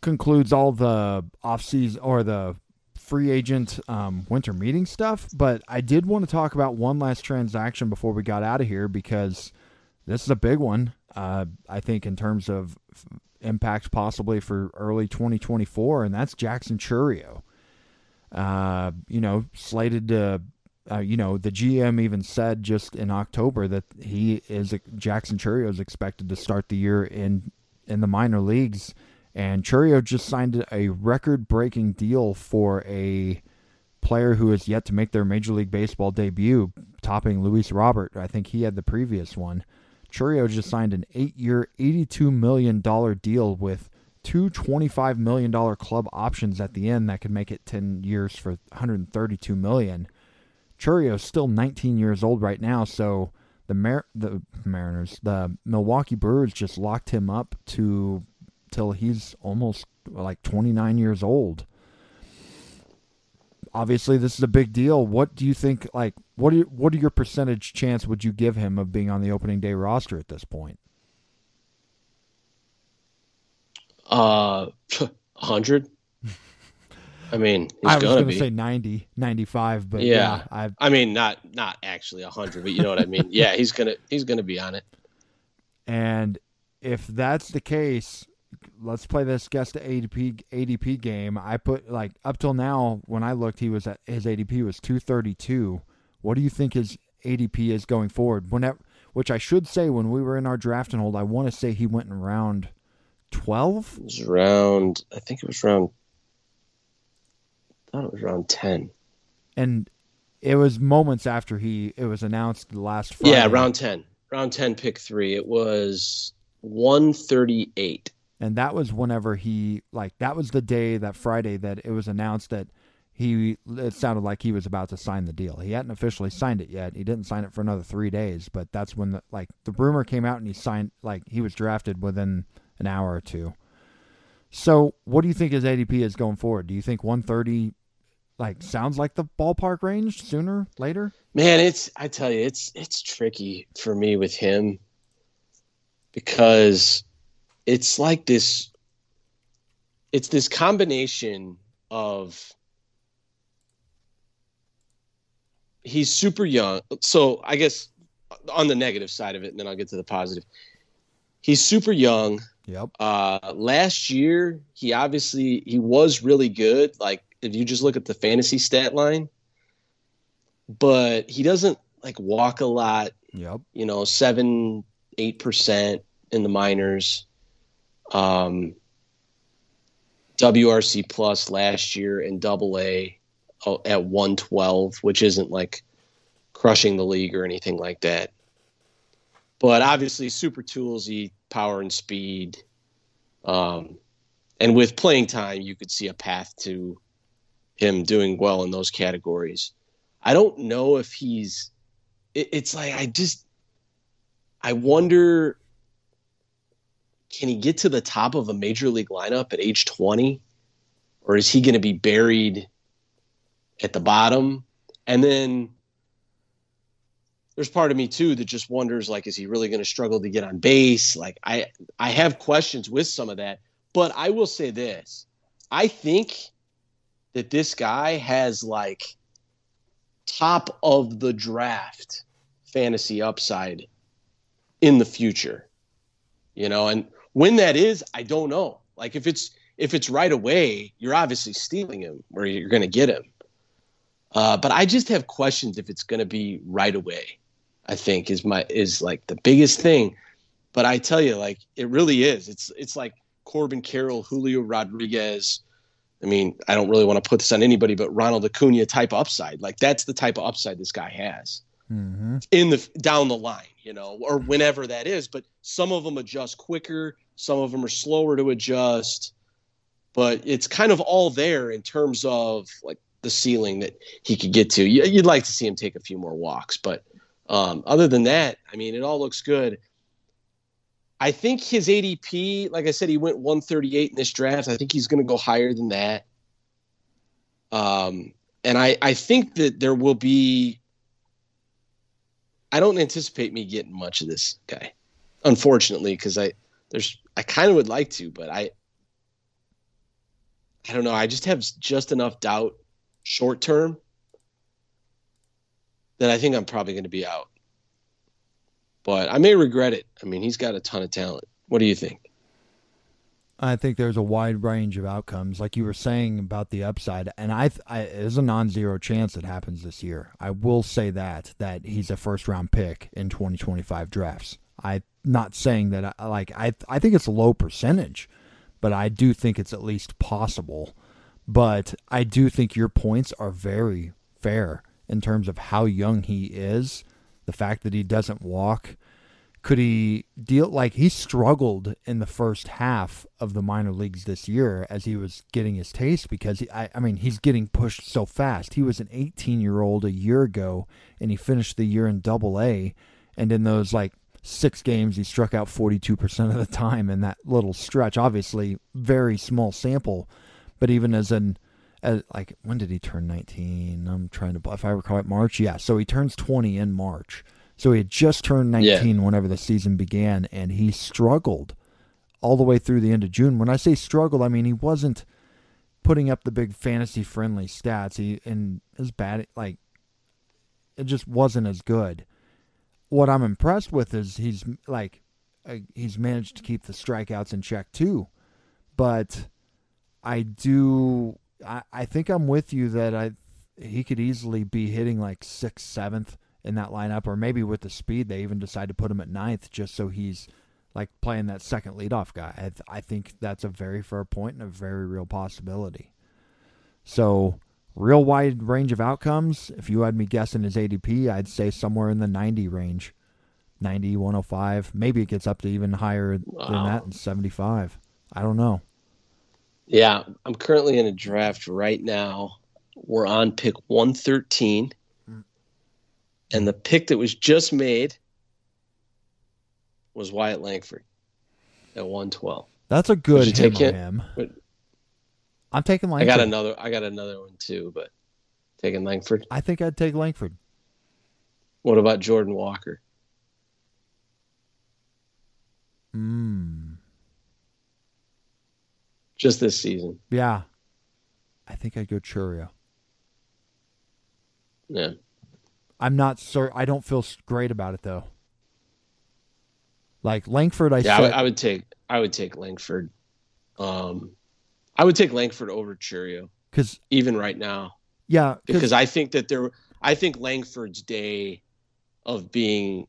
concludes all the off season or the free agent um, winter meeting stuff. But I did want to talk about one last transaction before we got out of here because this is a big one. Uh, I think in terms of impact possibly for early 2024, and that's Jackson Chourio. Uh, you know, slated to uh, you know, the GM even said just in October that he is Jackson Chourio is expected to start the year in in the minor leagues, and Chourio just signed a record-breaking deal for a player who has yet to make their Major League Baseball debut, topping Luis Robert. I think he had the previous one. Chourio just signed an eight-year, $82 million deal with two $25 million club options at the end that could make it 10 years for $132 million. Chourio's still 19 years old right now, so the Mar- the Mariners, the Milwaukee Brewers just locked him up to till he's almost like 29 years old. Obviously, this is a big deal. What do you think? Like, what are, what are your percentage chance would you give him of being on the opening day roster at this point? Uh, 100. I mean, I was going to say 90, 95, but yeah, yeah I I mean not not actually 100, but you know what I mean. Yeah, he's going to he's to be on it. And if that's the case, let's play this guess the ADP ADP game. I put like up till now when I looked, he was at his ADP was 232. What do you think his ADP is going forward? Whenever, which I should say, when we were in our draft and hold, I want to say he went in round 12. It was around. I think it was around thought it was around 10. And it was moments after he it was announced the last Friday. Yeah, round 10. Round 10 pick 3. It was 138. And that was whenever he like that was the day that Friday that it was announced that he it sounded like he was about to sign the deal. He hadn't officially signed it yet. He didn't sign it for another 3 days, but that's when the like the rumor came out and he signed like he was drafted within an hour or two. So, what do you think his ADP is going forward? Do you think 130 like sounds like the ballpark range sooner later? Man it's i tell you it's it's tricky for me with him because it's like this it's this combination of he's super young. So i guess on the negative side of it and then i'll get to the positive. He's super young. Yep. Uh last year he obviously he was really good. Like if you just look at the fantasy stat line. But he doesn't like walk a lot. Yep. You know, seven, eight percent in the minors. Um, WRC plus last year in double A uh, at 112, which isn't like crushing the league or anything like that. But obviously, super toolsy, power and speed. Um, and with playing time, you could see a path to him doing well in those categories. I don't know if he's. It, it's like I just. I wonder. Can he get to the top of a major league lineup at age 20? Or is he going to be buried at the bottom? And then there's part of me too that just wonders like is he really going to struggle to get on base like i i have questions with some of that but i will say this i think that this guy has like top of the draft fantasy upside in the future. You know, and when that is, I don't know. Like if it's if it's right away, you're obviously stealing him or you're going to get him. Uh, but I just have questions if it's going to be right away. I think is my is like the biggest thing. But I tell you, like it really is. It's it's like Corbin Carroll, Julio Rodriguez, I mean, I don't really want to put this on anybody, but Ronald Acuna type upside. Like that's the type of upside this guy has mm-hmm. in the down the line, you know, or whenever that is. But some of them adjust quicker, some of them are slower to adjust. But it's kind of all there in terms of like the ceiling that he could get to. You'd like to see him take a few more walks, but um, other than that, I mean, it all looks good. I think his ADP, like I said, he went 138 in this draft. I think he's going to go higher than that. Um, and I, I think that there will be. I don't anticipate me getting much of this guy, unfortunately, because I there's I kind of would like to, but I I don't know. I just have just enough doubt short term that I think I'm probably going to be out but I may regret it. I mean, he's got a ton of talent. What do you think? I think there's a wide range of outcomes, like you were saying about the upside, and I, I there's a non-zero chance it happens this year. I will say that that he's a first-round pick in 2025 drafts. I'm not saying that I like I I think it's a low percentage, but I do think it's at least possible. But I do think your points are very fair in terms of how young he is, the fact that he doesn't walk could he deal like he struggled in the first half of the minor leagues this year as he was getting his taste because he, I, I mean he's getting pushed so fast. He was an 18 year old a year ago and he finished the year in double A and in those like six games he struck out 42% of the time in that little stretch obviously very small sample but even as an as, like when did he turn 19 i'm trying to if i recall it march yeah so he turns 20 in march so he had just turned 19 yeah. whenever the season began, and he struggled all the way through the end of June. When I say struggled, I mean he wasn't putting up the big fantasy friendly stats. He and his bad like it just wasn't as good. What I'm impressed with is he's like uh, he's managed to keep the strikeouts in check too, but I do I, I think I'm with you that I he could easily be hitting like sixth, seventh in that lineup, or maybe with the speed, they even decide to put him at ninth just so he's like playing that second leadoff guy. I, th- I think that's a very fair point and a very real possibility. So, real wide range of outcomes. If you had me guessing his ADP, I'd say somewhere in the 90 range 90, 105. Maybe it gets up to even higher wow. than that in 75. I don't know. Yeah, I'm currently in a draft right now. We're on pick 113 and the pick that was just made was Wyatt Langford at 112. That's a good hit take him. I'm taking Langford. I got another. I got another one too, but taking Langford. I think I'd take Langford. What about Jordan Walker? Hmm. Just this season. Yeah. I think I'd go Chourio. Yeah. I'm not certain. I don't feel great about it though. Like Langford, I yeah, said, I would, I would take I would take Langford. Um, I would take Langford over Chourio because even right now, yeah, because I think that there, I think Langford's day of being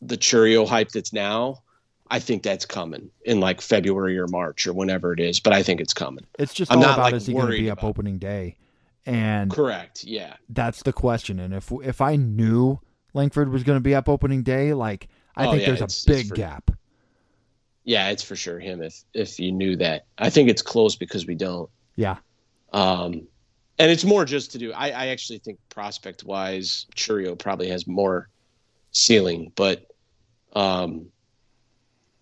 the Chourio hype that's now. I think that's coming in like February or March or whenever it is, but I think it's coming. It's just I'm all not about like is he going to be up opening day? And correct, yeah. That's the question. And if if I knew Langford was going to be up opening day, like I oh, think yeah, there's a big for, gap. Yeah, it's for sure him. If if you knew that, I think it's close because we don't. Yeah. Um, and it's more just to do. I, I actually think prospect wise, Chourio probably has more ceiling, but um,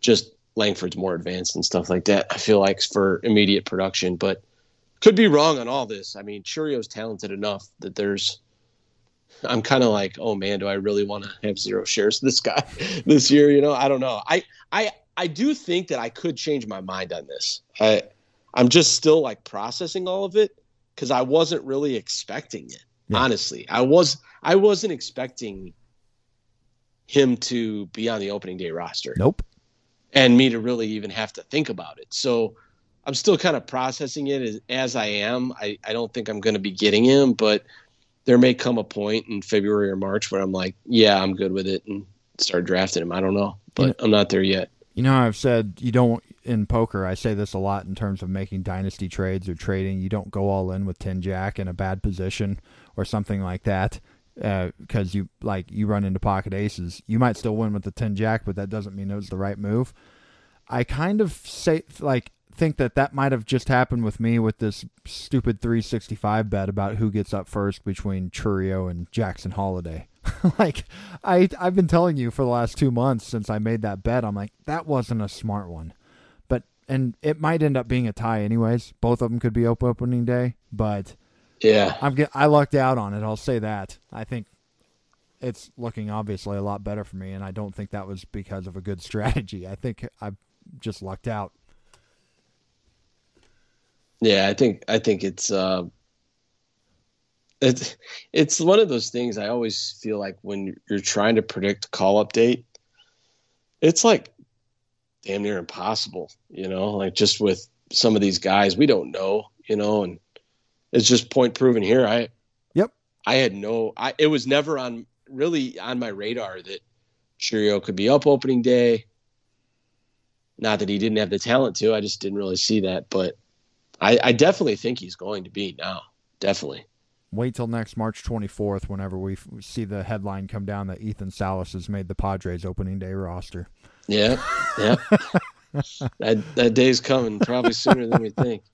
just Langford's more advanced and stuff like that. I feel like for immediate production, but could be wrong on all this. I mean, Chourio's talented enough that there's. I'm kind of like, oh man, do I really want to have zero shares of this guy this year? You know, I don't know. I I I do think that I could change my mind on this. I I'm just still like processing all of it because I wasn't really expecting it. Yeah. Honestly, I was I wasn't expecting him to be on the opening day roster. Nope. And me to really even have to think about it. So I'm still kind of processing it as, as I am. I, I don't think I'm going to be getting him, but there may come a point in February or March where I'm like, yeah, I'm good with it and start drafting him. I don't know, but you know, I'm not there yet. You know, I've said you don't in poker. I say this a lot in terms of making dynasty trades or trading. You don't go all in with ten jack in a bad position or something like that because uh, you like you run into pocket aces. You might still win with the ten jack, but that doesn't mean it was the right move. I kind of say like think that that might have just happened with me with this stupid 365 bet about who gets up first between Chourio and Jackson Holliday. like I I've been telling you for the last 2 months since I made that bet I'm like that wasn't a smart one. But and it might end up being a tie anyways. Both of them could be opening day, but yeah. I'm get, I lucked out on it. I'll say that. I think it's looking obviously a lot better for me and I don't think that was because of a good strategy. I think I just lucked out. Yeah, I think I think it's uh, it's it's one of those things. I always feel like when you're trying to predict call update, it's like damn near impossible. You know, like just with some of these guys, we don't know. You know, and it's just point proven here. I Yep. I had no. I it was never on really on my radar that Chourio could be up opening day. Not that he didn't have the talent to. I just didn't really see that, but I, I definitely think he's going to be now. Definitely. Wait till next March 24th, whenever we f- see the headline come down that Ethan Salas has made the Padres opening day roster. Yeah, yeah. that that day's coming probably sooner than we think.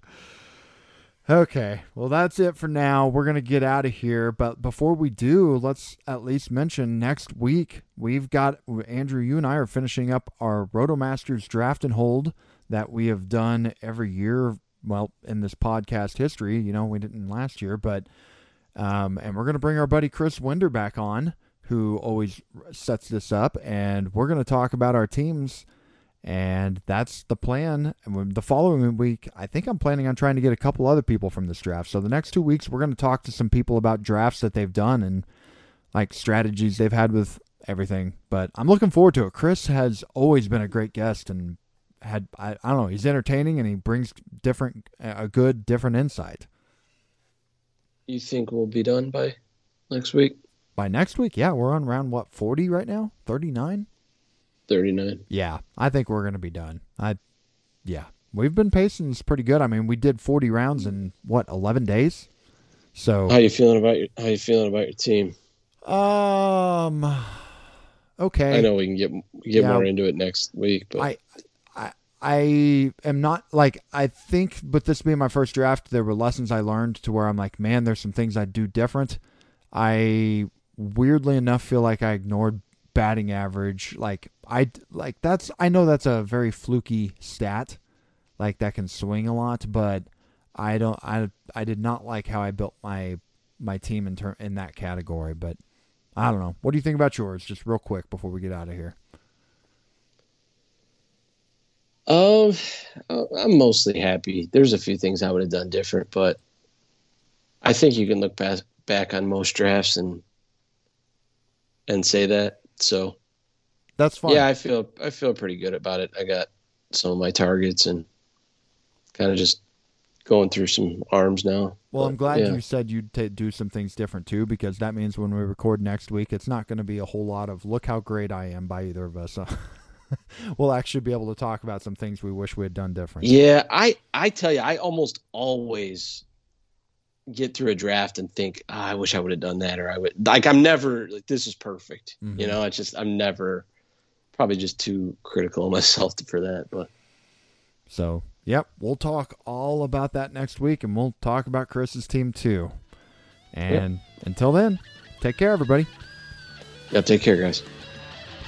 Okay, well, that's it for now. We're going to get out of here. But before we do, let's at least mention next week we've got Andrew, you and I are finishing up our Rotomasters draft and hold that we have done every year. Well, in this podcast history, you know, we didn't last year, but, um, and we're going to bring our buddy Chris Winder back on, who always sets this up, and we're going to talk about our teams and that's the plan. The following week, I think I'm planning on trying to get a couple other people from this draft. So the next two weeks, we're going to talk to some people about drafts that they've done and like strategies they've had with everything. But I'm looking forward to it. Chris has always been a great guest and had I, I don't know he's entertaining and he brings different a good different insight. You think we'll be done by next week? By next week, yeah, we're on round what 40 right now, 39. 39. Yeah, I think we're going to be done. I, yeah, we've been pacing this pretty good. I mean, we did 40 rounds in what 11 days. So how you feeling about your how you feeling about your team? Um, okay. I know we can get get yeah, more into it next week, but I, I, I am not like I think. But this being my first draft, there were lessons I learned to where I'm like, man, there's some things I do different. I weirdly enough feel like I ignored batting average. Like I like that's I know that's a very fluky stat, like that can swing a lot, but I don't I I did not like how I built my my team in term in that category. But I don't know. What do you think about yours? Just real quick before we get out of here. Um, I'm mostly happy. There's a few things I would have done different, but I think you can look back back on most drafts and and say that so that's fine. Yeah, I feel I feel pretty good about it. I got some of my targets and kind of just going through some arms now. Well, but, I'm glad yeah. you said you'd t- do some things different too, because that means when we record next week, it's not going to be a whole lot of "look how great I am" by either of us. we'll actually be able to talk about some things we wish we had done different. Yeah, I I tell you, I almost always get through a draft and think, oh, I wish I would have done that, or I would like. I'm never like this is perfect. Mm-hmm. You know, it's just I'm never probably just too critical of myself for that. But so, yep, we'll talk all about that next week, and we'll talk about Chris's team too. And yep. until then, take care, everybody. Yeah, take care, guys.